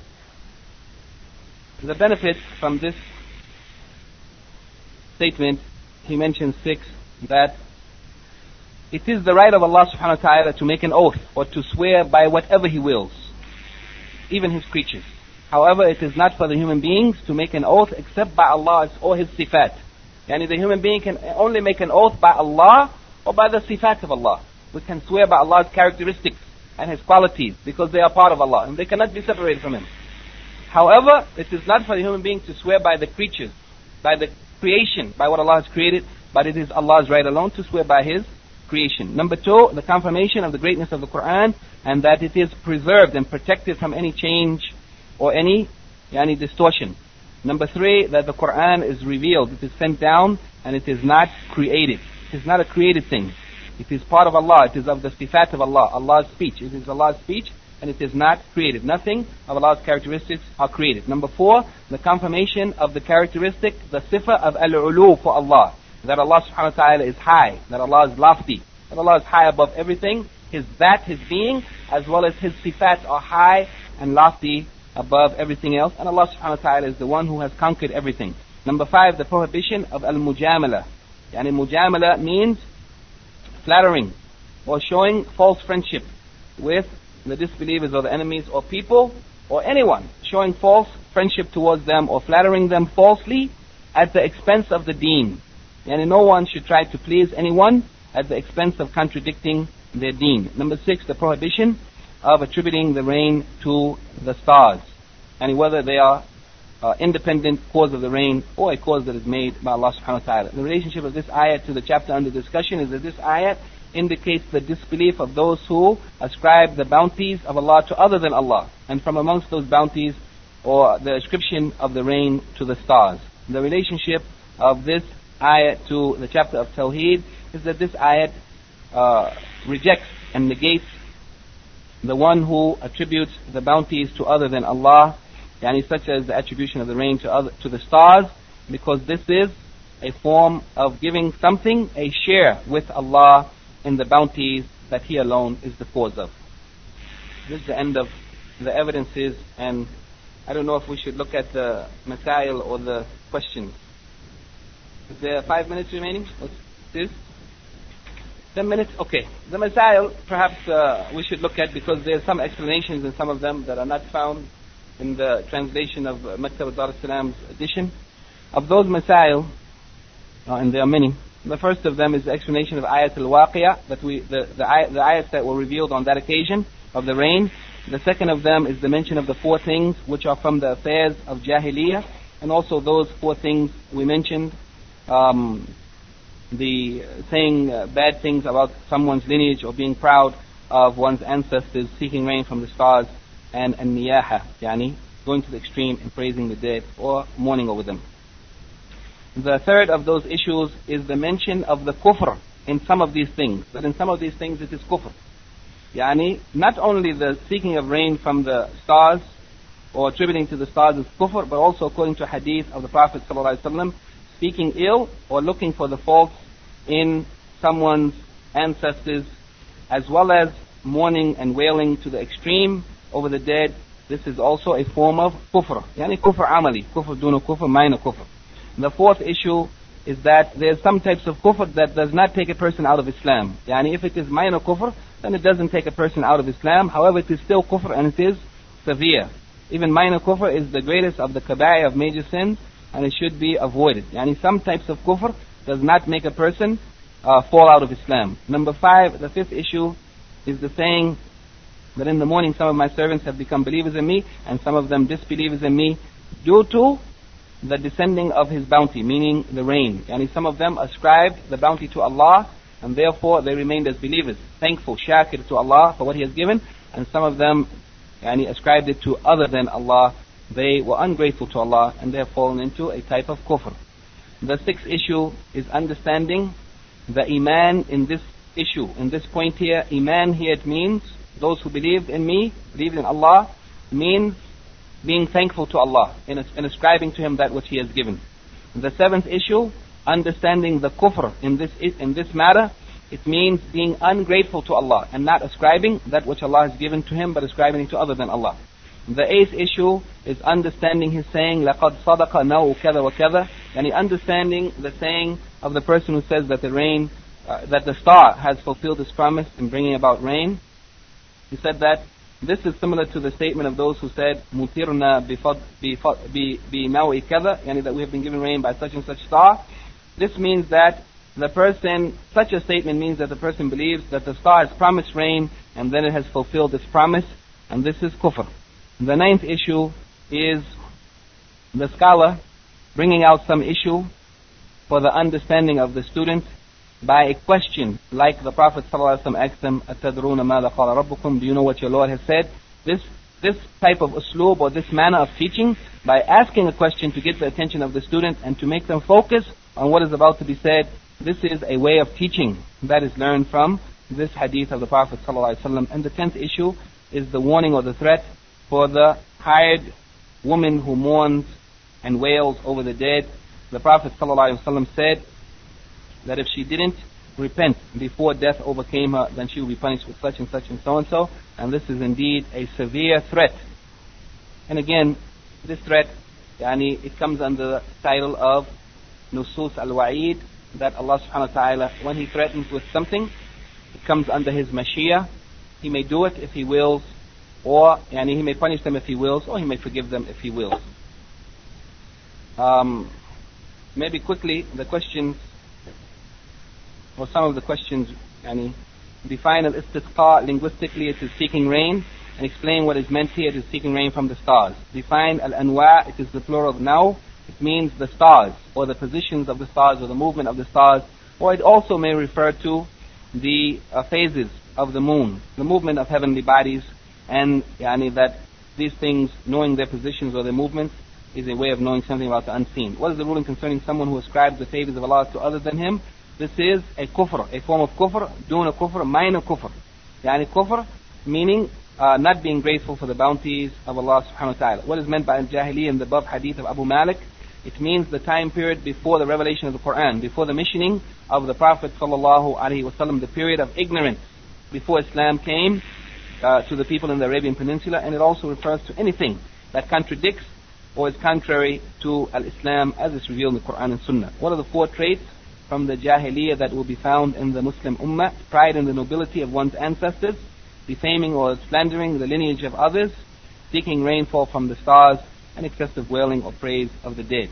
The benefit from this statement, he mentions six, that it is the right of Allah subhanahu wa ta'ala to make an oath or to swear by whatever He wills, even His creatures. However, it is not for the human beings to make an oath except by Allah or His sifat. Yani the human being can only make an oath by Allah or by the sifat of Allah. We can swear by Allah's characteristics and His qualities because they are part of Allah and they cannot be separated from Him. However, it is not for the human being to swear by the creatures, by the creation, by what Allah has created, but it is Allah's right alone to swear by His creation. Number two, the confirmation of the greatness of the Quran and that it is preserved and protected from any change or any, any distortion. Number three, that the Quran is revealed, it is sent down and it is not created. It is not a created thing. It is part of Allah, it is of the sifat of Allah, Allah's speech. It is Allah's speech and it is not created. Nothing of Allah's characteristics are created. Number four, the confirmation of the characteristic, the sifa of al-ulu for Allah. That Allah subhanahu wa ta'ala is high, that Allah is lofty, that Allah is high above everything. His that, His being, as well as His sifat are high and lofty above everything else. And Allah subhanahu wa ta'ala is the one who has conquered everything. Number five, the prohibition of al-mujamala. Yani mujamala means flattering or showing false friendship with the disbelievers or the enemies or people or anyone showing false friendship towards them or flattering them falsely at the expense of the deen. And no one should try to please anyone at the expense of contradicting their deen. Number six, the prohibition of attributing the rain to the stars. And whether they are uh, independent cause of the rain or a cause that is made by Allah subhanahu wa ta'ala. The relationship of this ayat to the chapter under discussion is that this ayat indicates the disbelief of those who ascribe the bounties of Allah to other than Allah. And from amongst those bounties, or the ascription of the rain to the stars. The relationship of this ayat to the chapter of Tawheed is that this ayat uh, rejects and negates the one who attributes the bounties to other than Allah, yani such as the attribution of the rain to, other, to the stars, because this is a form of giving something a share with Allah in the bounties that he alone is the cause of. This is the end of the evidences and I don't know if we should look at the masail or the questions. Is there five minutes remaining? This? Ten minutes? Okay. The masail, perhaps uh, we should look at because there are some explanations in some of them that are not found in the translation of Maktab al Salam's edition. Of those masail, uh, and there are many, the first of them is the explanation of Ayat al-Waqi'ah, that we, the, the, the ayats that were revealed on that occasion of the rain. The second of them is the mention of the four things which are from the affairs of Jahiliyyah, and also those four things we mentioned, um, the saying uh, bad things about someone's lineage or being proud of one's ancestors, seeking rain from the stars, and an-niyaha, yani going to the extreme in praising the dead or mourning over them. The third of those issues is the mention of the kufr in some of these things. That in some of these things it is kufr. Yani, not only the seeking of rain from the stars or attributing to the stars is kufr, but also according to hadith of the Prophet speaking ill or looking for the faults in someone's ancestors, as well as mourning and wailing to the extreme over the dead. This is also a form of kufr. Yani kufr amali, kufr duna kufr, minor kufr. The fourth issue is that there's some types of kufr that does not take a person out of Islam. Yani if it is minor kufr, then it doesn't take a person out of Islam. However, it is still kufr and it is severe. Even minor kufr is the greatest of the kaba'ir of major sins and it should be avoided. Yani some types of kufr does not make a person uh, fall out of Islam. Number five, the fifth issue is the saying that in the morning some of my servants have become believers in me and some of them disbelievers in me due to the descending of his bounty, meaning the rain. And some of them ascribed the bounty to Allah and therefore they remained as believers, thankful, shakir to Allah for what He has given, and some of them and he ascribed it to other than Allah. They were ungrateful to Allah and they have fallen into a type of kufr. The sixth issue is understanding the iman in this issue. In this point here, iman here it means those who believed in me, believed in Allah, means being thankful to Allah in, in ascribing to Him that which He has given. The seventh issue, understanding the kufr in this, in this matter, it means being ungrateful to Allah and not ascribing that which Allah has given to Him, but ascribing it to other than Allah. The eighth issue is understanding his saying, لَقَدْ صَدَقَ نَوْ كَذَا وَكَذَا and understanding the saying of the person who says that the rain, uh, that the star has fulfilled its promise in bringing about rain. He said that this is similar to the statement of those who said, Mutirna binawi kada, yani that we have been given rain by such and such star. This means that the person, such a statement means that the person believes that the star has promised rain and then it has fulfilled its promise, and this is kufr. The ninth issue is the scholar bringing out some issue for the understanding of the student by a question, like the Prophet ﷺ asked them, أَتَدْرُونَ مَاذَا قَالَ رَبُّكُمْ Do you know what your Lord has said? This, this type of usloob or this manner of teaching, by asking a question to get the attention of the student and to make them focus on what is about to be said, this is a way of teaching that is learned from this hadith of the Prophet ﷺ. And the tenth issue is the warning or the threat for the hired woman who mourns and wails over the dead. The Prophet ﷺ said, that if she didn't repent before death overcame her, then she will be punished with such and such and so and so. And this is indeed a severe threat. And again, this threat, yani, it comes under the title of Nusus al-Wa'id, that Allah subhanahu wa ta'ala, when He threatens with something, it comes under His Mashi'ah. He may do it if He wills, or yani, He may punish them if He wills, or He may forgive them if He wills. Um, maybe quickly, the questions for some of the questions, yani, define al-istisqa linguistically it is seeking rain, and explain what is meant here it is seeking rain from the stars. Define al-anwa, it is the plural of naw', it means the stars, or the positions of the stars, or the movement of the stars, or it also may refer to the uh, phases of the moon, the movement of heavenly bodies, and yani, that these things, knowing their positions or their movements, is a way of knowing something about the unseen. What is the ruling concerning someone who ascribes the favors of Allah to other than him? This is a kufr, a form of kufr, a kufr, minor kufr. Yani kufr, meaning uh, not being grateful for the bounties of Allah subhanahu wa ta'ala. What is meant by al-jahili in the above hadith of Abu Malik? It means the time period before the revelation of the Quran, before the missioning of the Prophet sallallahu alaihi wasallam, the period of ignorance. before Islam came uh, to the people in the Arabian Peninsula, and it also refers to anything that contradicts or is contrary to al-Islam as is revealed in the Quran and Sunnah. What are the four traits from the Jahiliyyah that will be found in the Muslim Ummah? Pride in the nobility of one's ancestors, defaming or slandering the lineage of others, seeking rainfall from the stars, and excessive wailing or praise of the dead.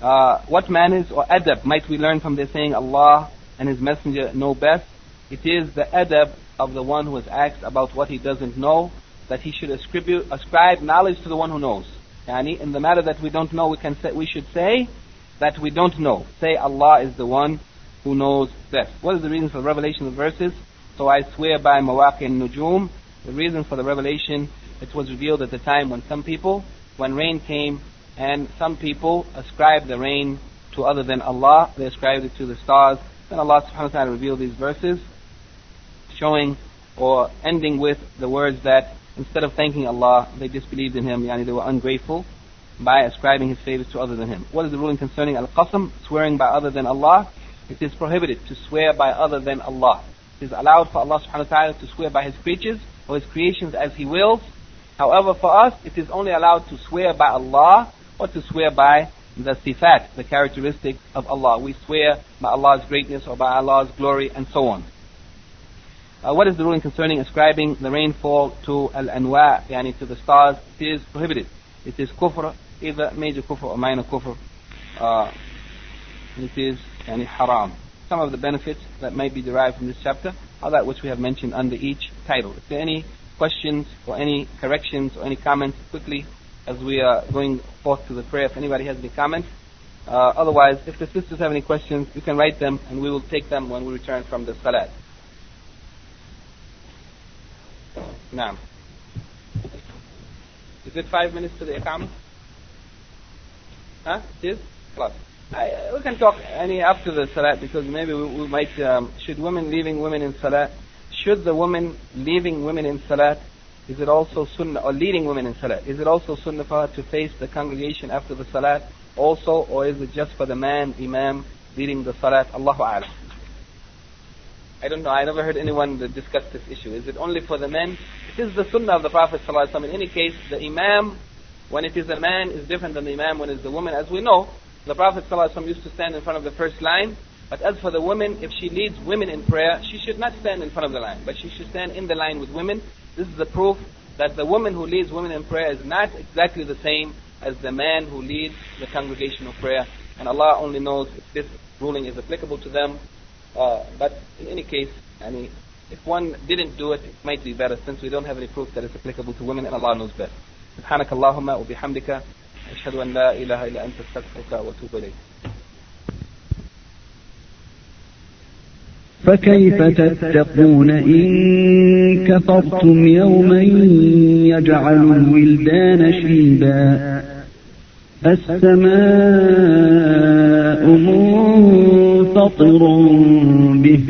Uh, what manners or adab might we learn from their saying Allah and His Messenger know best? It is the adab of the one who is asked about what he doesn't know, that he should ascribe, ascribe knowledge to the one who knows. Yani, in the matter that we don't know, we can say, we should say that we don't know. Say Allah is the one who knows best. What is the reason for the revelation of the verses? So I swear by Mawaqi Nujum, the reason for the revelation, it was revealed at the time when some people, when rain came, and some people ascribed the rain to other than Allah, they ascribed it to the stars. Then Allah subhanahu wa ta'ala revealed these verses, showing or ending with the words that instead of thanking Allah, they disbelieved in Him, yani they were ungrateful by ascribing His favors to other than Him. What is the ruling concerning al-qasam, swearing by other than Allah? It is prohibited to swear by other than Allah. It is allowed for Allah subhanahu wa ta'ala to swear by His creatures or His creations as He wills. However, for us, it is only allowed to swear by Allah or to swear by the sifat, the characteristics of Allah. We swear by Allah's greatness or by Allah's glory and so on. Uh, what is the ruling concerning ascribing the rainfall to al-anwa, yani to the stars? It is prohibited. It is kufr, either major kufr or minor kufr. Uh, it is any haram. Some of the benefits that may be derived from this chapter are that which we have mentioned under each title. If there are any questions or any corrections or any comments, quickly as we are going forth to the prayer, if anybody has any comments, uh, otherwise, if the sisters have any questions, you can write them and we will take them when we return from the salat. Now. Is it five minutes to the Iqamah? Huh? It is? Plus. I, we can talk any after the Salat because maybe we, we might, um, should women leaving women in Salat, should the woman leaving women in Salat, is it also Sunnah, or leading women in Salat, is it also Sunnah for her to face the congregation after the Salat also, or is it just for the man, Imam, leading the Salat? Allahu. I don't know. I never heard anyone discuss this issue. Is it only for the men? It is the sunnah of the Prophet ﷺ. In any case, the imam, when it is a man, is different than the imam when it's the woman. As we know, the Prophet ﷺ used to stand in front of the first line. But as for the woman, if she leads women in prayer, she should not stand in front of the line, but she should stand in the line with women. This is the proof that the woman who leads women in prayer is not exactly the same as the man who leads the congregational prayer. And Allah only knows if this ruling is applicable to them uh, but in any case, I mean, if one didn't do it, it might be better since we don't have any proof that it's applicable to women and Allah knows best. سبحانك اللهم وبحمدك أشهد أن لا إله إلا أنت استغفرك وأتوب إليك.
فكيف تتقون إن كفرتم يوما يجعل الولدان شيبا السماء منفطر مُمْتَطِرٌ بِهِ